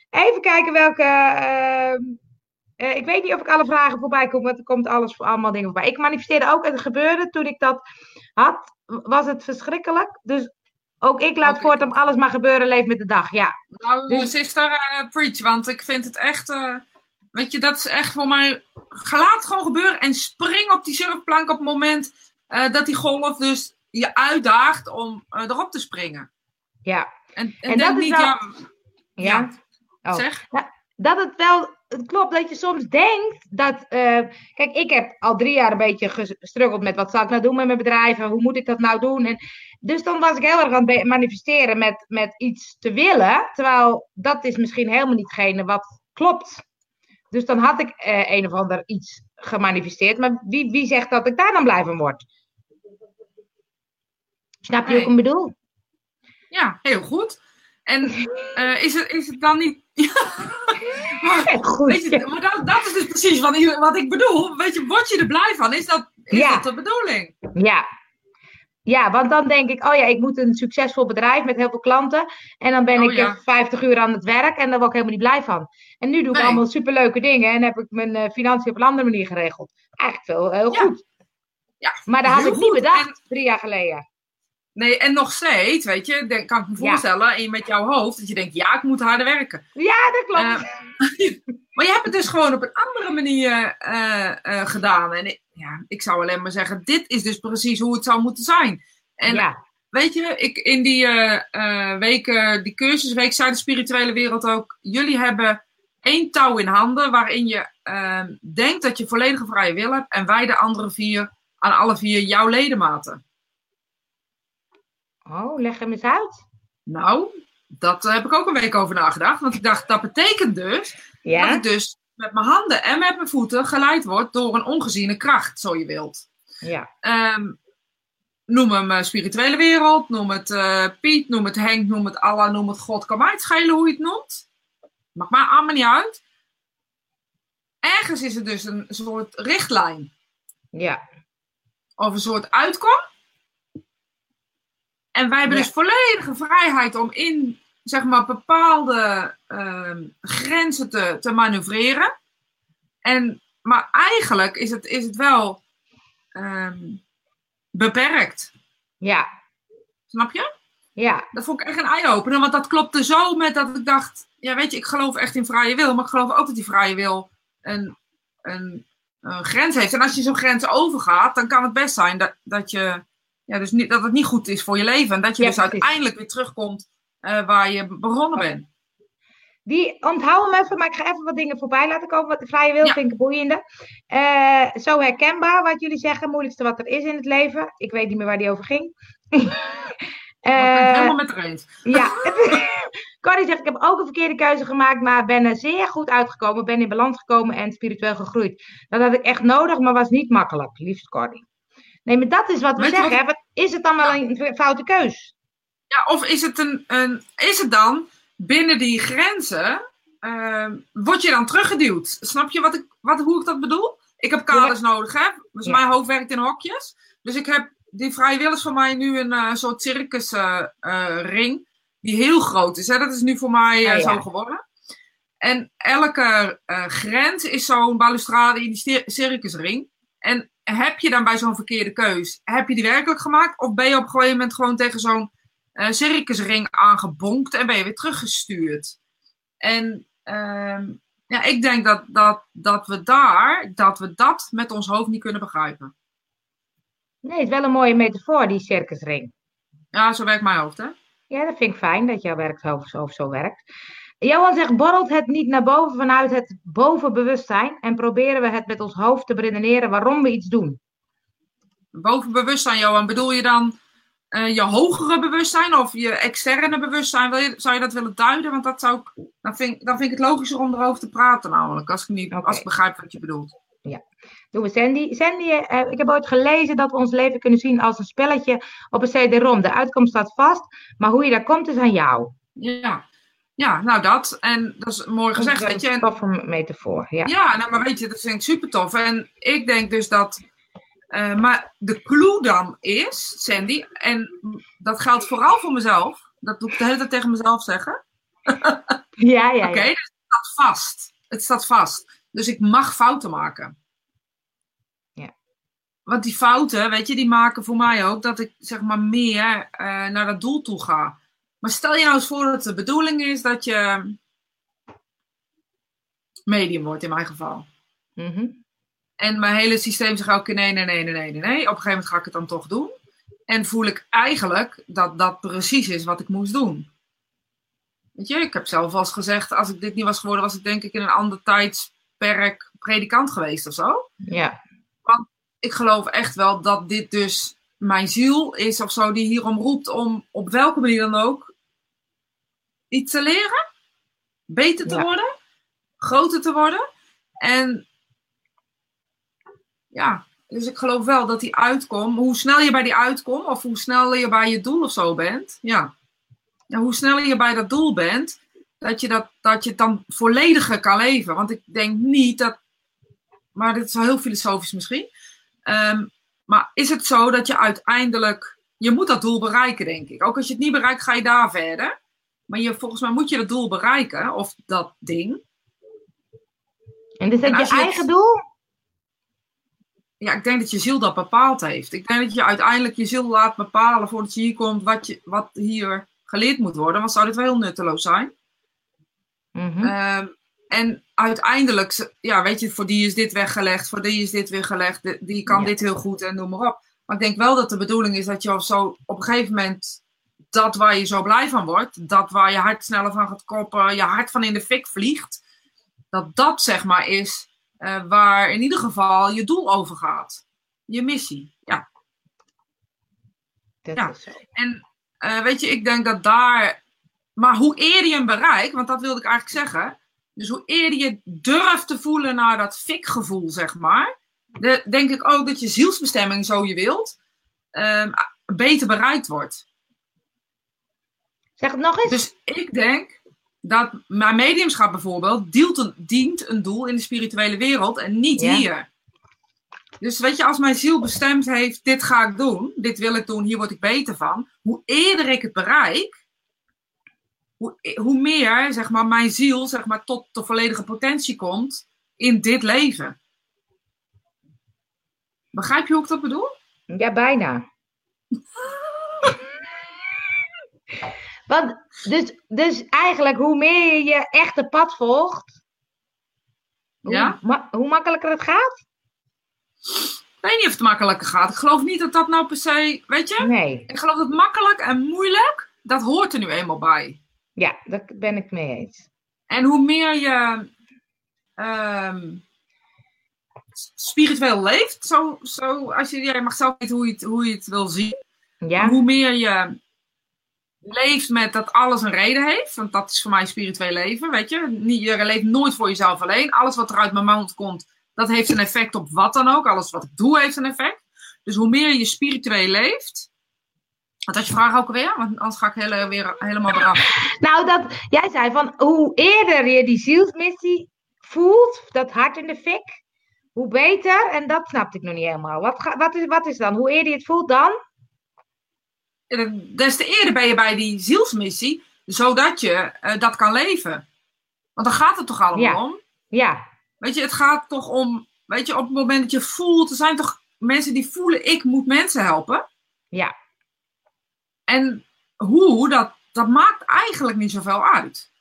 Even kijken welke. Ehm, eh, ik weet niet of ik alle vragen voorbij kom, want er komt alles, allemaal dingen voorbij. Ik manifesteerde ook, het gebeurde toen ik dat had, was het verschrikkelijk. Dus ook ik laat okay. voortaan alles maar gebeuren, leef met de dag, ja. Nou, dus... sister, uh, preach, want ik vind het echt, uh, weet je, dat is echt voor mij, laat gewoon gebeuren en spring op die surfplank op het moment uh, dat die golf dus je uitdaagt om erop te springen. Ja. En, en, en dat niet, wel... ja, ja. Oh. Zeg? dat het wel het klopt dat je soms denkt dat. Uh, kijk, ik heb al drie jaar een beetje gestruggeld met wat zal ik nou doen met mijn bedrijf en hoe moet ik dat nou doen. En, dus dan was ik heel erg aan het manifesteren met, met iets te willen. Terwijl dat is misschien helemaal niet hetgene wat klopt. Dus dan had ik uh, een of ander iets gemanifesteerd. Maar wie, wie zegt dat ik daar dan blij van word? Snap je wat ik bedoel? Ja, heel goed. En uh, is, het, is het dan niet. Maar, Goed, weet je, maar dat, dat, is dus precies wat, wat ik bedoel. Weet je, word je er blij van? Is dat, is ja. dat de bedoeling? Ja. Ja, want dan denk ik, oh ja, ik moet een succesvol bedrijf met heel veel klanten. En dan ben Oh, ik ja. eh, 50 uur aan het werk en daar word ik helemaal niet blij van. En nu doe ik Nee. allemaal superleuke dingen en heb ik mijn eh, financiën op een andere manier geregeld. Eigenlijk veel heel Ja. goed. Ja, Maar dat had ik niet bedacht drie jaar geleden. Nee, en nog steeds, weet je, denk, kan ik me Ja. voorstellen, met jouw hoofd, dat je denkt, ja, ik moet harder werken. Ja, dat klopt. Eh, maar je hebt het dus gewoon op een andere manier eh, eh, gedaan. En ik, ja, ik zou alleen maar zeggen, dit is dus precies hoe het zou moeten zijn. En ja. weet je, ik, in die weken, die cursusweek, zei de spirituele wereld ook, jullie hebben één touw in handen waarin je eh, denkt dat je volledige vrije wil hebt en wij de andere vier, aan alle vier jouw ledematen. Oh, leg hem eens uit. Nou, dat heb ik ook een week over nagedacht. Want ik dacht, dat betekent dus dat ik dus met mijn handen en met mijn voeten geleid word door een ongeziene kracht, zo je wilt. Ja. Ehm, noem hem eh, spirituele wereld, noem het eh, Piet, noem het Henk, noem het Allah, noem het God. Kan mij het schelen hoe je het noemt. Maakt mij allemaal niet uit. Ergens is het dus een soort richtlijn Ja. of een soort uitkom. En wij hebben Ja. dus volledige vrijheid om in zeg maar, bepaalde ehm, grenzen te, te manoeuvreren. En, maar eigenlijk is het, is het wel ehm, beperkt. Ja. Snap je? Ja. Dat vond ik echt een eye-opener, want dat klopte zo met dat ik dacht: ja, weet je, ik geloof echt in vrije wil, maar ik geloof ook dat die vrije wil een, een, een grens heeft. En als je zo'n grens overgaat, dan kan het best zijn dat, dat, je, ja, dus niet, dat het niet goed is voor je leven. En dat je Ja, dus uiteindelijk weer terugkomt eh, waar je begonnen bent. Die onthoud hem even, maar ik ga even wat dingen voorbij laten komen. Wat de vrije wil Ja. vind ik boeiende. Eh, zo herkenbaar wat jullie zeggen. Moeilijkste wat er is in het leven. Ik weet niet meer waar die over ging. ik ben het Eh, helemaal met eens. ja. Corrie zegt, ik heb ook een verkeerde keuze gemaakt, maar ben er zeer goed uitgekomen. Ben in balans gekomen en spiritueel gegroeid. Dat had ik echt nodig, maar was niet makkelijk, liefst Corrie. Nee, maar dat is wat we Weet zeggen. wat- is het dan wel een foute keus? Ja, of is het, een, een, is het dan binnen die grenzen, ehm, word je dan teruggeduwd? Snap je wat ik, wat, hoe ik dat bedoel? Ik heb kaders nodig, hè? Dus Ja. mijn hoofd werkt in hokjes. Dus ik heb, die vrije wil is voor mij nu een eh, soort circusring, ring die heel groot is. Hè? Dat is nu voor mij eh, Ah, ja. zo geworden. En elke eh, grens is zo'n balustrade in die cir- circusring. En heb je dan bij zo'n verkeerde keus, heb je die werkelijk gemaakt? Of ben je op een gegeven moment gewoon tegen zo'n eh, circusring aangebonkt en ben je weer teruggestuurd? En ehm, ja, ik denk dat, dat, dat we daar, dat we dat met ons hoofd niet kunnen begrijpen. Nee, het is wel een mooie metafoor, die circusring. Ja, zo werkt mijn hoofd, hè? Ja, dat vind ik fijn dat jouw werkhoofd zo, zo werkt. Johan zegt, borrelt het niet naar boven vanuit het bovenbewustzijn en proberen we het met ons hoofd te beredeneren waarom we iets doen? Boven bewustzijn, Johan, bedoel je dan eh, je hogere bewustzijn of je externe bewustzijn? Wil je, zou je dat willen duiden? Want dat zou ik, dan, vind, dan vind ik het logischer om erover te praten, namelijk, als ik, niet, als ik begrijp wat je bedoelt. Doen we Sandy. Sandy, eh, ik heb ooit gelezen dat we ons leven kunnen zien als een spelletje op een CD-ROM. De uitkomst staat vast, maar hoe je daar komt is aan jou. Ja. Ja, nou dat. En dat is mooi gezegd, dat is een En, toffe metafoor, ja. Ja, nou, maar weet je, dat vind ik super tof. En ik denk dus dat. eh, maar de clue dan is, Sandy, en dat geldt vooral voor mezelf. Dat doe ik de hele tijd tegen mezelf zeggen. ja, ja. Oké, dus het staat vast. Het staat vast. Dus ik mag fouten maken. Ja. Want die fouten, weet je, die maken voor mij ook dat ik zeg maar meer uh, naar dat doel toe ga. Maar stel je nou eens voor dat de bedoeling is dat je medium wordt in mijn geval. Mm En mijn hele systeem zegt ook nee, nee, nee, nee, nee, nee. Op een gegeven moment ga ik het dan toch doen. En voel ik eigenlijk dat dat precies is wat ik moest doen. Weet je, ik heb zelf al eens gezegd, als ik dit niet was geworden, was ik denk ik in een ander tijdsperk predikant geweest of zo. Ja. Want ik geloof echt wel dat dit dus mijn ziel is of zo, die hierom roept om op welke manier dan ook iets te leren, beter te worden, groter te worden. En ja, dus ik geloof wel dat die uitkom, hoe snel je bij die uitkom, of hoe snel je bij je doel of zo bent, ja. En hoe sneller je bij dat doel bent, dat je, dat, dat je het dan vollediger kan leven. Want ik denk niet dat, maar dit is wel heel filosofisch misschien. Ehm, maar is het zo dat je uiteindelijk, je moet dat doel bereiken, denk ik. Ook als je het niet bereikt, ga je daar verder. Maar je, volgens mij moet je dat doel bereiken, of dat ding. En is dat je, je eigen doel? Ja, ik denk dat je ziel dat bepaald heeft. Ik denk dat je uiteindelijk je ziel laat bepalen voordat je hier komt wat, je, wat hier geleerd moet worden. Want zou dit wel heel nutteloos zijn. Mm en uiteindelijk, ja, weet je, voor die is dit weggelegd, voor die is dit weer gelegd, die kan dit heel goed en noem maar op. Maar ik denk wel dat de bedoeling is dat je zo op een gegeven moment dat waar je zo blij van wordt, dat waar je hart sneller van gaat koppen, je hart van in de fik vliegt, dat dat zeg maar is uh, waar in ieder geval je doel over gaat. Je missie, ja. Dat ja. Is zo. En uh, weet je, ik denk dat daar. Maar hoe eerder je hem bereikt, want dat wilde ik eigenlijk zeggen. Dus hoe eerder je durft te voelen naar dat fikgevoel, zeg maar. De, denk ik ook dat je zielsbestemming, zo je wilt, um, beter bereikt wordt. Zeg het nog eens. Dus ik denk dat mijn mediumschap bijvoorbeeld dient een, dient een doel in de spirituele wereld en niet hier. Dus weet je, als mijn ziel bestemd heeft, dit ga ik doen, dit wil ik doen, hier word ik beter van. Hoe eerder ik het bereik, hoe, hoe meer zeg maar, mijn ziel zeg maar, tot de volledige potentie komt in dit leven. Begrijp je hoe ik dat bedoel? Ja, bijna. Want, dus, dus eigenlijk, hoe meer je je echte pad volgt, ja? hoe, hoe makkelijker het gaat? Ik weet niet of het makkelijker gaat. Ik geloof niet dat dat nou per se, weet je? Nee. Ik geloof dat makkelijk en moeilijk, dat hoort er nu eenmaal bij. Ja, daar ben ik mee eens. En hoe meer je um, spiritueel leeft, zo, zo, als je, jij mag zelf weten hoe je het, hoe je het wil zien. Ja. Hoe meer je leeft met dat alles een reden heeft. Want dat is voor mij spiritueel leven, weet je. Je leeft nooit voor jezelf alleen. Alles wat er uit mijn mond komt, dat heeft een effect op wat dan ook. Alles wat ik doe heeft een effect. Dus hoe meer je spiritueel leeft. Wat had je vraag ook weer? Want anders ga ik hele, weer helemaal eraf. Nou, dat, jij zei van hoe eerder je die zielsmissie voelt, dat hart in de fik, hoe beter. En dat snapte ik nog niet helemaal. Wat, wat, is, wat is dan? Hoe eerder je het voelt dan? Des te eerder ben je bij die zielsmissie, zodat je uh, dat kan leven. Want dan gaat het toch allemaal ja. om? Ja. Weet je, het gaat toch om, weet je, op het moment dat je voelt, er zijn toch mensen die voelen, ik moet mensen helpen. Ja. En hoe, dat, dat maakt eigenlijk niet zoveel uit.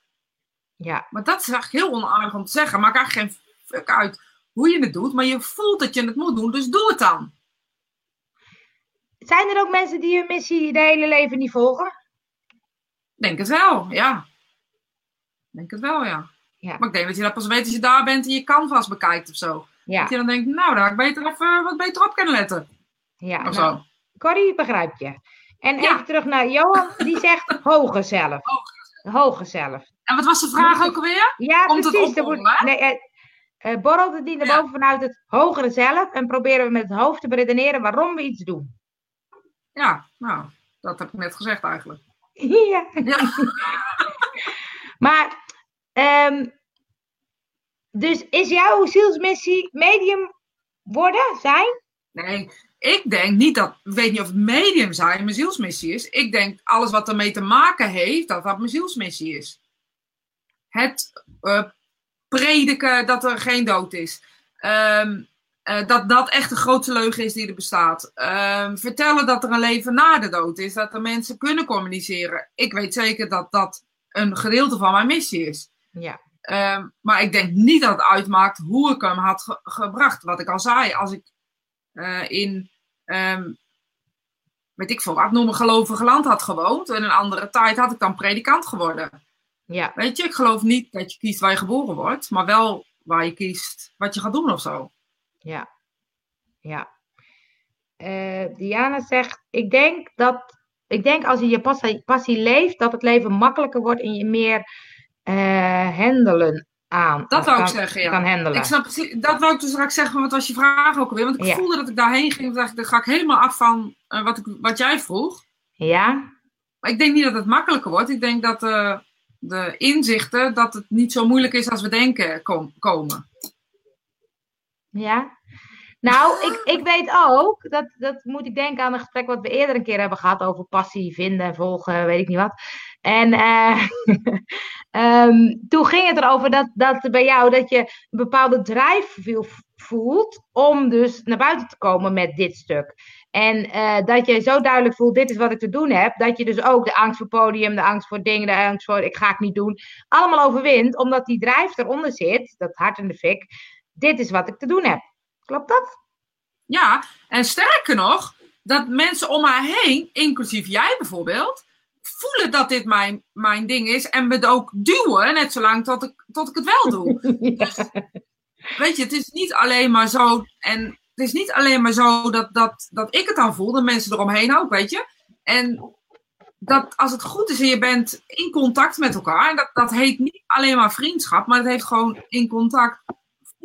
Ja. Maar dat is eigenlijk heel onaardig om te zeggen. Maakt eigenlijk geen fuck uit hoe je het doet, maar je voelt dat je het moet doen, dus doe het dan. Zijn er ook mensen die hun missie de hele leven niet volgen? Denk het wel, ja. Denk het wel, ja. Ja. Maar ik denk dat je dat pas weet als je daar bent en je canvas bekijkt of zo. Ja. Dat je dan denkt, nou, daar had ik beter even wat beter op kunnen letten. Ja, Of nou, zo. Corrie begrijp je. En Ja. even terug naar Johan, die zegt hoger zelf. Hoger zelf. En wat was de vraag ook alweer? Ja, Komt het precies. Opborrelen, wordt, nee, eh, eh, borrelt het niet naar boven vanuit het hogere zelf en proberen we met het hoofd te beredeneren waarom we iets doen. Ja, nou, dat heb ik net gezegd eigenlijk. ja. Ja. Maar, ehm, dus is jouw zielsmissie medium worden, zijn? Nee, ik denk niet dat, ik weet niet of het medium zijn mijn zielsmissie is. Ik denk alles wat ermee te maken heeft, dat dat mijn zielsmissie is. Het uh, prediken dat er geen dood is. Ehm, eh, dat dat echt de grootste leugen is die er bestaat. Ehm, vertellen dat er een leven na de dood is. Dat er mensen kunnen communiceren. Ik weet zeker dat dat een gedeelte van mijn missie is. Ja. Ehm, maar ik denk niet dat het uitmaakt hoe ik hem had gebracht. Wat ik al zei, als ik uh, in, um, weet ik veel, wat, noem een gelovige land had gewoond. In een andere tijd had ik dan predikant geworden. Ja. Weet je, ik geloof niet dat je kiest waar je geboren wordt, maar wel waar je kiest wat je gaat doen of zo. Ja, ja. Uh, Diana zegt, ik denk dat, ik denk als je je passie, passie leeft, dat het leven makkelijker wordt en je meer uh, handelen aan. Dat wou ik zeggen, ja. Kan handelen. Ik snap precies, dat wou ik dus straks zeggen, wat was je vraag ook alweer? Want ik voelde dat ik daarheen ging, dacht dan ga ik helemaal af van uh, wat, ik, wat jij vroeg. Ja. Maar ik denk niet dat het makkelijker wordt. Ik denk dat de inzichten, dat het niet zo moeilijk is als we denken kom, komen. Ja. Nou, ik, ik weet ook, dat, dat moet ik denken aan een gesprek wat we eerder een keer hebben gehad over passie, vinden, volgen, weet ik niet wat. En uh, um, toen ging het erover dat, dat bij jou dat je een bepaalde drijf voelt om dus naar buiten te komen met dit stuk. En uh, dat je zo duidelijk voelt, dit is wat ik te doen heb, dat je dus ook de angst voor podium, de angst voor dingen, de angst voor ik ga het niet doen, allemaal overwint, omdat die drijf eronder zit, dat hart in de fik, dit is wat ik te doen heb. Klopt dat? Ja, en sterker nog, dat mensen om mij heen, inclusief jij bijvoorbeeld, voelen dat dit mijn, mijn ding is en me ook duwen, net zolang tot ik, tot ik het wel doe. Dus, weet je, het is niet alleen maar zo, en het is niet alleen maar zo dat, dat, dat ik het dan voel, de mensen eromheen ook, weet je. En dat als het goed is en je bent in contact met elkaar, en dat, dat heet niet alleen maar vriendschap, maar het heeft gewoon in contact,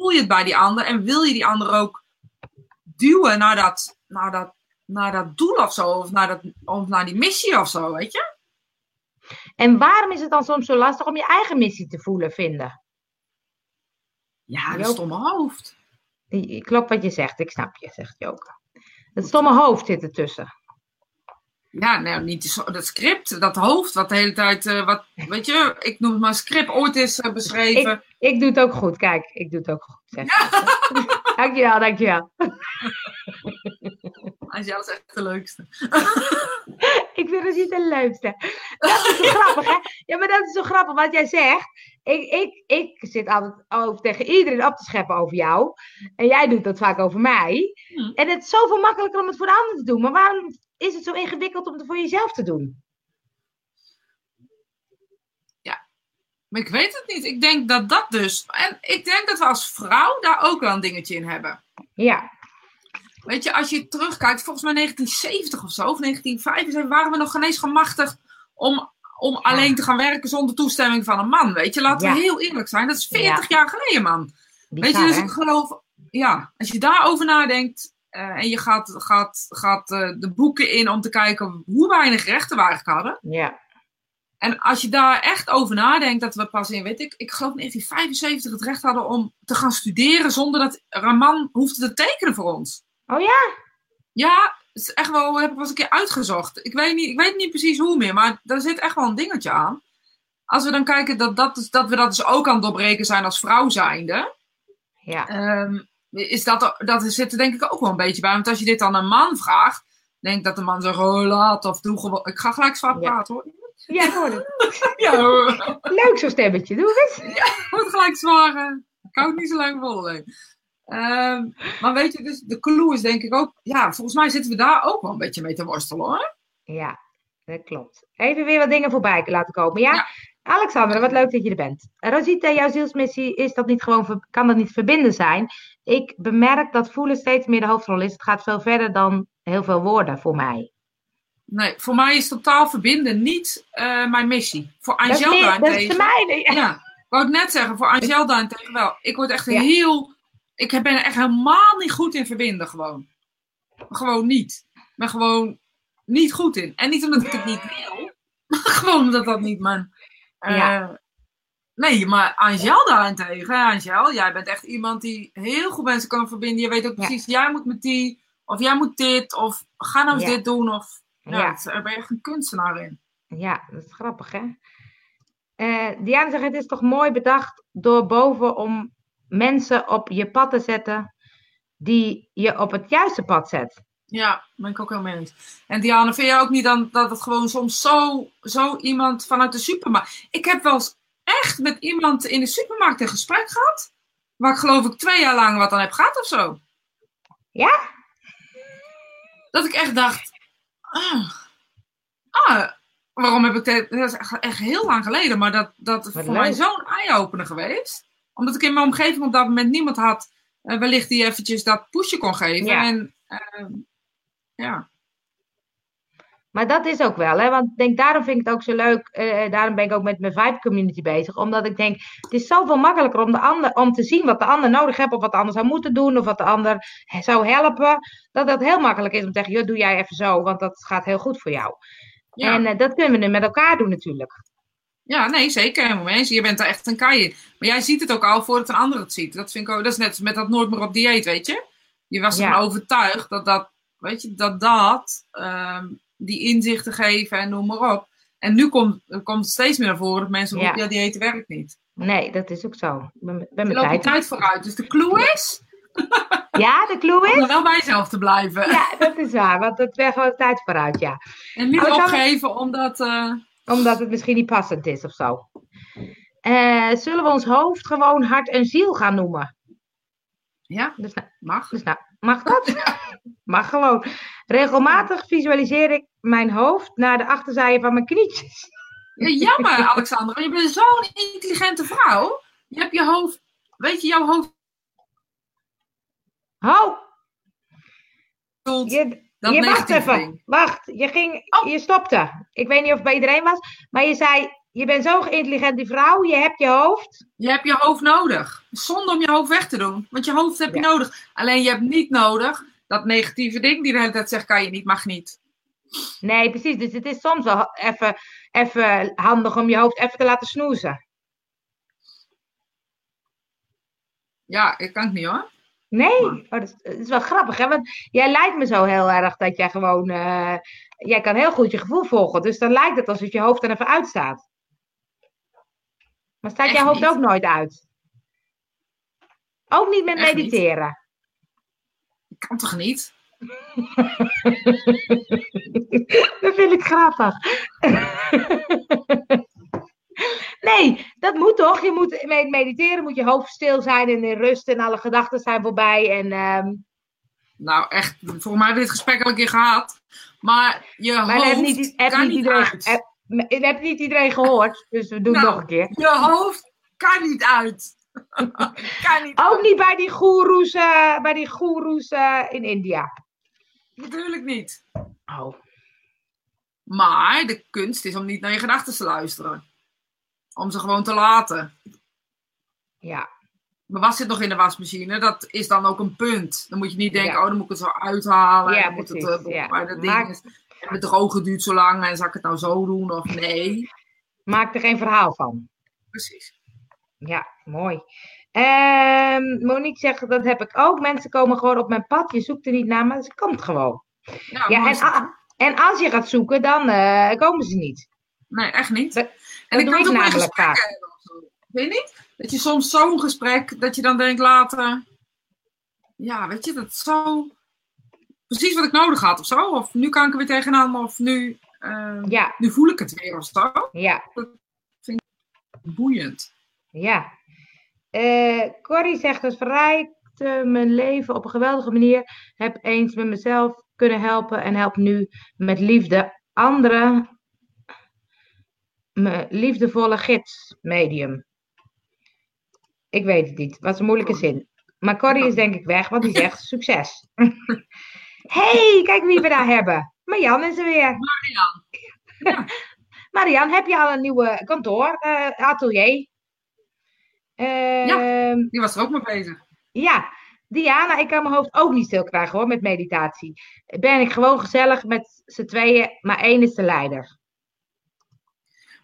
voel je het bij die ander en wil je die ander ook duwen naar dat, naar dat, naar dat doel of zo, of naar, dat, of naar die missie of zo, weet je? En waarom is het dan soms zo lastig om je eigen missie te voelen, vinden? Ja, dat stomme hoofd. Klopt wat je zegt, ik snap je, zegt Joke. Het stomme hoofd zit ertussen. Ja, nou, niet dat script, dat hoofd, wat de hele tijd, uh, wat, weet je, ik noem het maar script, ooit is uh, beschreven. Ik, ik, doe het ook goed, kijk, ik doe het ook goed. Zeg. Ja. dankjewel, dankjewel. Angel is echt de leukste. ik vind het niet de leukste. Dat is zo grappig, hè? Ja, maar dat is zo grappig wat jij zegt. Ik, ik, ik zit altijd over, tegen iedereen op te scheppen over jou. En jij doet dat vaak over mij. Hmm. En het is zoveel makkelijker om het voor de ander te doen. Maar waarom is het zo ingewikkeld om het voor jezelf te doen? Ja, maar ik weet het niet. Ik denk dat dat dus. En ik denk dat we als vrouw daar ook wel een dingetje in hebben. Ja. Weet je, als je terugkijkt, volgens mij 1970 of zo, of 1975, waren we nog geen eens gemachtigd om, om alleen te gaan werken zonder toestemming van een man. Weet je, laten we heel eerlijk zijn. Dat is 40 jaar geleden, man. weet je, dus ik geloof, ja, als je daarover nadenkt uh, en je gaat, gaat, gaat uh, de boeken in om te kijken hoe weinig rechten we eigenlijk hadden. Ja. En als je daar echt over nadenkt, dat we pas in, weet ik, ik geloof in 1975 het recht hadden om te gaan studeren zonder dat er een man hoefde te tekenen voor ons. Oh ja? Ja, het is echt wel, heb ik wel eens een keer uitgezocht. Ik weet, niet, ik weet niet precies hoe meer, maar daar zit echt wel een dingetje aan. Als we dan kijken dat, dat, dat we dat dus ook aan het doorbreken zijn als vrouw zijnde. Ja. Um, is dat, dat zit er denk ik ook wel een beetje bij. Want als je dit dan een man vraagt, denk dat de man zegt, oh laat of doe gewoon. Ik ga gelijk zwart praten hoor. Ja, hoor het. ja, hoor. Leuk zo'n stemmetje, doe eens. Ja, wordt gelijk zwaar. Ik hou het niet zo lang vol. Um, maar weet je, dus de clue is denk ik ook, ja, volgens mij zitten we daar ook wel een beetje mee te worstelen hoor. Ja, dat klopt. Even weer wat dingen voorbij laten komen. Ja, ja. Alexander, wat leuk dat je er bent. Rosita, jouw zielsmissie is dat niet gewoon, kan dat niet verbinden zijn. Ik bemerk dat voelen steeds meer de hoofdrol is. Het gaat veel verder dan heel veel woorden voor mij. Nee, voor mij is totaal verbinden niet uh, mijn missie. Voor Angel. Dat is mijne. Ja, ik wou het net zeggen, voor Angel daarentegen wel. Ik word echt ja. heel ik ben er echt helemaal niet goed in verbinden, gewoon. Gewoon niet. Ik ben gewoon niet goed in. En niet omdat ik het niet wil, maar gewoon omdat dat niet mijn. Uh, ja. Nee, maar Angel daarentegen, Angel, jij bent echt iemand die heel goed mensen kan verbinden. Je weet ook precies, jij moet met die Of jij moet dit, of ga nou eens dit doen. Of, ja, ja. daar ben je echt een kunstenaar in. Ja, dat is grappig, hè? Uh, Diana zegt, het is toch mooi bedacht door boven om mensen op je pad te zetten die je op het juiste pad zet. Ja, ben ik ook heel mee eens. En Diana, vind je ook niet dan dat het gewoon soms zo, zo iemand vanuit de supermarkt... Ik heb wel eens echt met iemand in de supermarkt een gesprek gehad, waar ik geloof ik twee jaar lang wat aan heb gehad of zo. Ja? Dat ik echt dacht, ah, ah waarom heb ik dit, dat is echt heel lang geleden, maar dat, dat is voor mij zo'n eye-opener geweest. Omdat ik in mijn omgeving op dat moment niemand had, uh, wellicht die eventjes dat pushje kon geven. Ja. En uh, ja. Maar dat is ook wel, hè? want denk, daarom vind ik het ook zo leuk. Uh, daarom ben ik ook met mijn Vibe Community bezig. Omdat ik denk, het is zoveel makkelijker om, de ander, om te zien wat de ander nodig heeft. Of wat de ander zou moeten doen. Of wat de ander zou helpen. Dat dat heel makkelijk is om te zeggen, joh, doe jij even zo. Want dat gaat heel goed voor jou. Ja. En uh, dat kunnen we nu met elkaar doen natuurlijk. Ja, nee, zeker. Helemaal Je bent er echt een kaai in. Maar jij ziet het ook al voordat een ander het ziet. Dat vind ik ook, dat is net met dat nooit meer op dieet, weet je. Je was ervan overtuigd dat dat, weet je, dat dat... Um, die inzichten geven en noem maar op. En nu komt, komt steeds meer naar voren dat mensen roepen, ja, eten werkt niet. Nee, dat is ook zo. Ben, ben je tijd. tijd vooruit. Dus de clue is... Ja, de clue is... Om wel bij jezelf te blijven. Ja, dat is waar. Want het werd gewoon tijd vooruit, ja. En niet opgeven omdat... Uh... Omdat het misschien niet passend is of zo. Uh, zullen we ons hoofd gewoon hart en ziel gaan noemen? Ja, dus nou, mag. Dus nou, mag dat? mag gewoon. Regelmatig visualiseer ik mijn hoofd naar de achterzijde van mijn knietjes. Ja, jammer, Alexander. Je bent zo'n intelligente vrouw. Je hebt je hoofd. Weet je, jouw hoofd. Hou! Je, je wacht even. Ding. Wacht. Je, ging, oh. je stopte. Ik weet niet of het bij iedereen was. Maar je zei. Je bent zo'n intelligente vrouw. Je hebt je hoofd. Je hebt je hoofd nodig. Zonder om je hoofd weg te doen. Want je hoofd heb je nodig. Alleen je hebt niet nodig dat negatieve ding die de hele tijd zegt, kan je niet, mag niet. Nee, precies. Dus het is soms wel even, even handig om je hoofd even te laten snoezen. Ja, ik kan het niet hoor. Nee, oh, dat, is, wel grappig, hè? Want jij lijkt me zo heel erg dat jij gewoon... Uh, jij kan heel goed je gevoel volgen. Dus dan lijkt het alsof je hoofd er even uitstaat. Maar staat Echt je hoofd ook nooit uit? Ook niet met mediteren? kan toch niet? dat vind ik grappig. nee, dat moet toch? Je moet mediteren, moet je hoofd stil zijn en in rust en alle gedachten zijn voorbij. En, ehm, Nou, echt, volgens mij hebben we dit gesprek al een keer gehad. Maar je maar hoofd niet, kan niet, iedereen, heb, heb, niet iedereen gehoord, dus we doen het nou, nog een keer. Je hoofd kan niet uit. Ook niet bij die goeroes, uh, bij die goeroes uh, in India. Natuurlijk niet. Oh. Maar de kunst is om niet naar je gedachten te luisteren. Om ze gewoon te laten. Ja. Maar was zit nog in de wasmachine? Dat is dan ook een punt. Dan moet je niet denken, oh, dan moet ik het zo uithalen. Ja, moet precies. Het, uh, ja. Maar dat ding is, het droge duurt zo lang en zal ik het nou zo doen of nee? Maak er geen verhaal van. Precies. Ja, mooi. Um, Monique zegt, dat heb ik ook. Mensen komen gewoon op mijn pad. Je zoekt er niet naar, maar ze komt gewoon. Nou, ja, en, en, als je gaat zoeken, dan uh, komen ze niet. Nee, echt niet. Dat, en ik ik namelijk vaak. Weet je niet? Dat je soms zo'n gesprek, dat je dan denkt later... Ja, weet je, dat zo... Precies wat ik nodig had of zo. Of nu kan ik er weer tegenaan, of nu... Uh, ja. Nu voel ik het weer of zo. Ja. Dat vind ik boeiend. Ja. Uh, Corrie zegt, het verrijkte mijn leven op een geweldige manier. Heb eens met mezelf kunnen helpen en help nu met liefde anderen. Mijn liefdevolle gids, medium. Ik weet het niet. Wat een moeilijke zin. Maar Corrie is denk ik weg, want die zegt succes. hey, kijk wie we daar hebben. Marian is er weer. Marian. Ja. Marian, heb je al een nieuwe kantoor, uh, atelier? ja, ehm, die was er ook mee bezig. Ja, Diana, ik kan mijn hoofd ook niet stil krijgen hoor, met meditatie. Ben ik gewoon gezellig met z'n tweeën, maar één is de leider.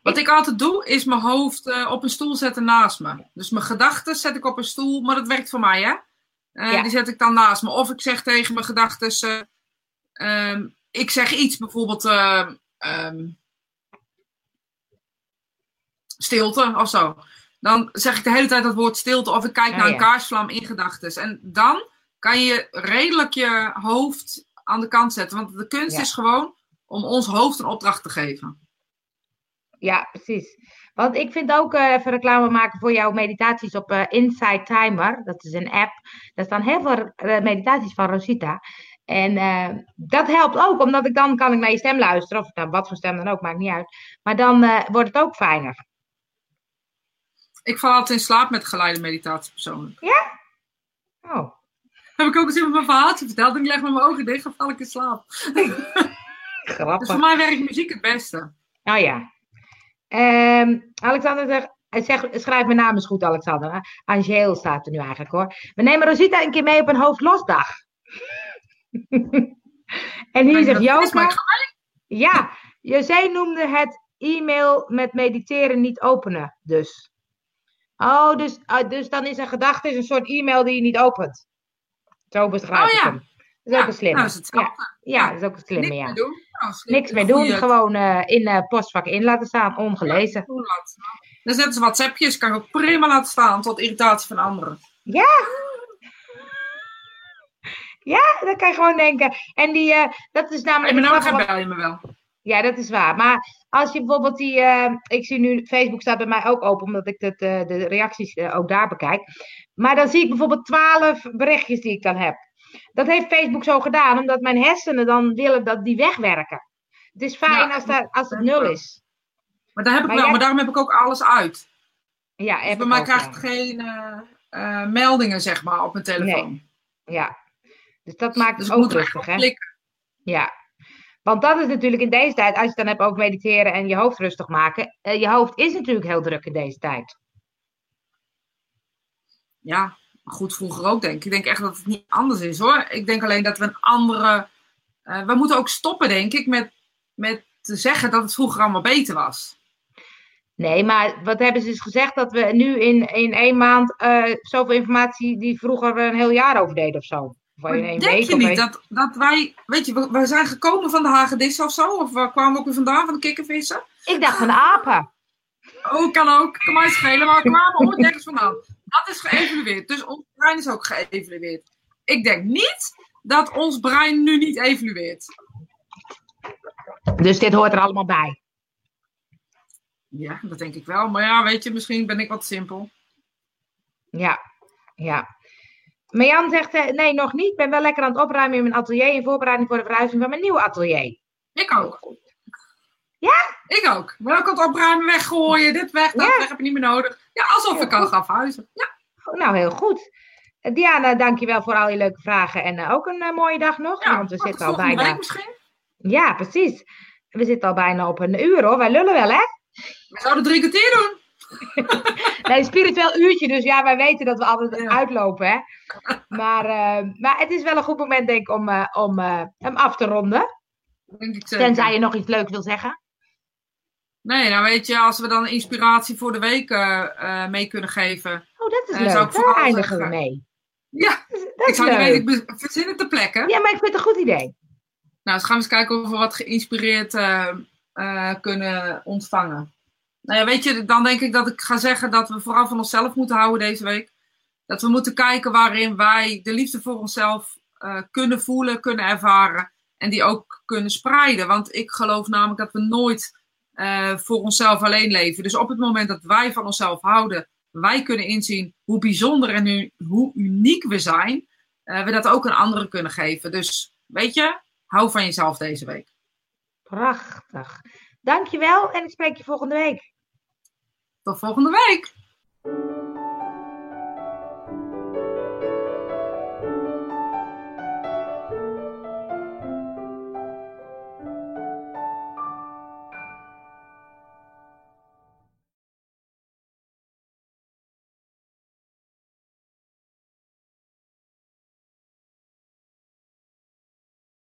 Wat ik, altijd doe, is mijn hoofd eh, op een stoel zetten naast me. Dus mijn gedachten zet ik op een stoel, maar dat werkt voor mij, hè? Die zet ik dan naast me. Of ik zeg tegen mijn gedachten. Ehm, ik zeg iets, bijvoorbeeld ehm, stilte of zo. Dan zeg ik de hele tijd het woord stilte of ik kijk naar een kaarsvlam in gedachten. En dan kan je redelijk je hoofd aan de kant zetten. Want de kunst is gewoon om ons hoofd een opdracht te geven. Ja, precies. Want ik vind ook uh, even reclame maken voor jouw meditaties op uh, Inside Timer. Dat is een app. Daar staan heel veel uh, meditaties van Rosita. En dat helpt ook, omdat ik dan kan ik naar je stem luisteren. Of nou, wat voor stem dan ook, maakt niet uit. Maar dan wordt het ook fijner. Ik val altijd in slaap met geleide meditatie persoonlijk. Ja? Oh. Heb ik ook eens even mijn verhaaltje verteld. En ik leg met mijn ogen dicht en val ik in slaap. Grappig. Dus voor mij werkt muziek het beste. Oh ja. Um, Alexander zegt, zeg, schrijf mijn naam eens goed, Alexander. Angeel staat er nu eigenlijk hoor. We nemen Rosita een keer mee op een hoofdlosdag. en hier zegt Joke. Ja, José noemde het e-mail met mediteren niet openen. Dus. Oh, dus, uh, dus dan is een gedachte een soort e-mail die je niet opent. Zo beschrijf oh, ik ja. hem. Dat is ook een slimme. Nou, is het ja. ja, dat is ook een slimme, ja. Doen. Nou, Niks meer doen, gewoon uh, in uh, postvak in laten staan, ongelezen. Ja, dus net als WhatsAppjes kan je ook prima laten staan tot irritatie van anderen. Ja. Ja, dat kan je gewoon denken. En die, uh, dat is namelijk... En mijn naam bel je me wel. Ja, dat is waar. Maar als je bijvoorbeeld die. Uh, ik zie nu, Facebook staat bij mij ook open, omdat ik uh, de reacties ook daar bekijk. Maar dan zie ik bijvoorbeeld twaalf berichtjes die ik dan heb. Dat heeft Facebook zo gedaan, omdat mijn hersenen dan willen dat die wegwerken. Het is fijn als, daar, als het nul is. Maar, daar heb ik maar wel, maar daarom heb ik ook alles uit. Ja, dus bij mij krijgt het geen meldingen, zeg maar, op mijn telefoon. Nee. Ja, dus dat maakt dus het ook rustig, hè? Ja, want dat is natuurlijk in deze tijd, als je het dan hebt over mediteren en je hoofd rustig maken. Uh, je hoofd is natuurlijk heel druk in deze tijd. Ja, goed, vroeger ook denk ik. Ik denk echt dat het niet anders is hoor. Ik denk alleen dat we een andere. Uh, we moeten ook stoppen, denk ik, met, met te zeggen dat het vroeger allemaal beter was. Nee, maar wat hebben ze dus gezegd? Dat we nu in, in één maand uh, zoveel informatie die vroeger een heel jaar over deden of zo. Maar denk je niet dat, dat wij, weet je, we, we, zijn gekomen van de hagedissen of zo? Of we kwamen ook weer vandaan van de kikkervissen? Ik dacht van apen. Oh, kan ook. Kan mij schelen, maar we kwamen ooit nergens vandaan. Dat is geëvalueerd. Dus ons brein is ook geëvalueerd. Ik denk niet dat ons brein nu niet evalueert. Dus dit hoort er allemaal bij? Ja, dat denk ik wel. Maar ja, weet je, misschien ben ik wat simpel. Ja, ja. Marjan zegt, eh, nee, nog niet. Ik ben wel lekker aan het opruimen in mijn atelier in voorbereiding voor de verhuizing van mijn nieuwe atelier. Ik ook. Ja? Ik ook. Ik aan het opruimen, weggooien, dit weg, dat weg, heb je niet meer nodig. Ja, alsof ik kan gaan verhuizen. Ja. Nou, heel goed. Eh, Diana, dankjewel voor al je leuke vragen en uh, ook een mooie dag nog. Ja, want we zitten al bijna. Ja, precies. We zitten al bijna op een uur hoor. Wij lullen wel, hè? We zouden drie kwartier doen. nee, spiritueel uurtje, dus ja, wij weten dat we altijd uitlopen, hè. Maar, uh, maar het is wel een goed moment, denk ik, om, om hem af te ronden. Denk ik Tenzij je nog iets leuks wil zeggen. Nee, nou weet je, als we dan inspiratie voor de week mee kunnen geven. Oh, dat is leuk. Daar eindigen we mee. Ja, dat ik zou leuk. niet weten, ik verzin het plekken. Ja, maar ik vind het een goed idee. Nou, dus gaan we eens kijken of we wat geïnspireerd kunnen ontvangen. Nou ja, weet je, dan denk ik dat ik ga zeggen dat we vooral van onszelf moeten houden deze week. Dat we moeten kijken waarin wij de liefde voor onszelf uh, kunnen voelen, kunnen ervaren en die ook kunnen spreiden. Want ik geloof namelijk dat we nooit uh, voor onszelf alleen leven. Dus op het moment dat wij van onszelf houden, wij kunnen inzien hoe bijzonder en hoe uniek we zijn, uh, we dat ook aan anderen kunnen geven. Dus weet je, hou van jezelf deze week. Prachtig. Dankjewel en ik spreek je volgende week. Tot volgende week!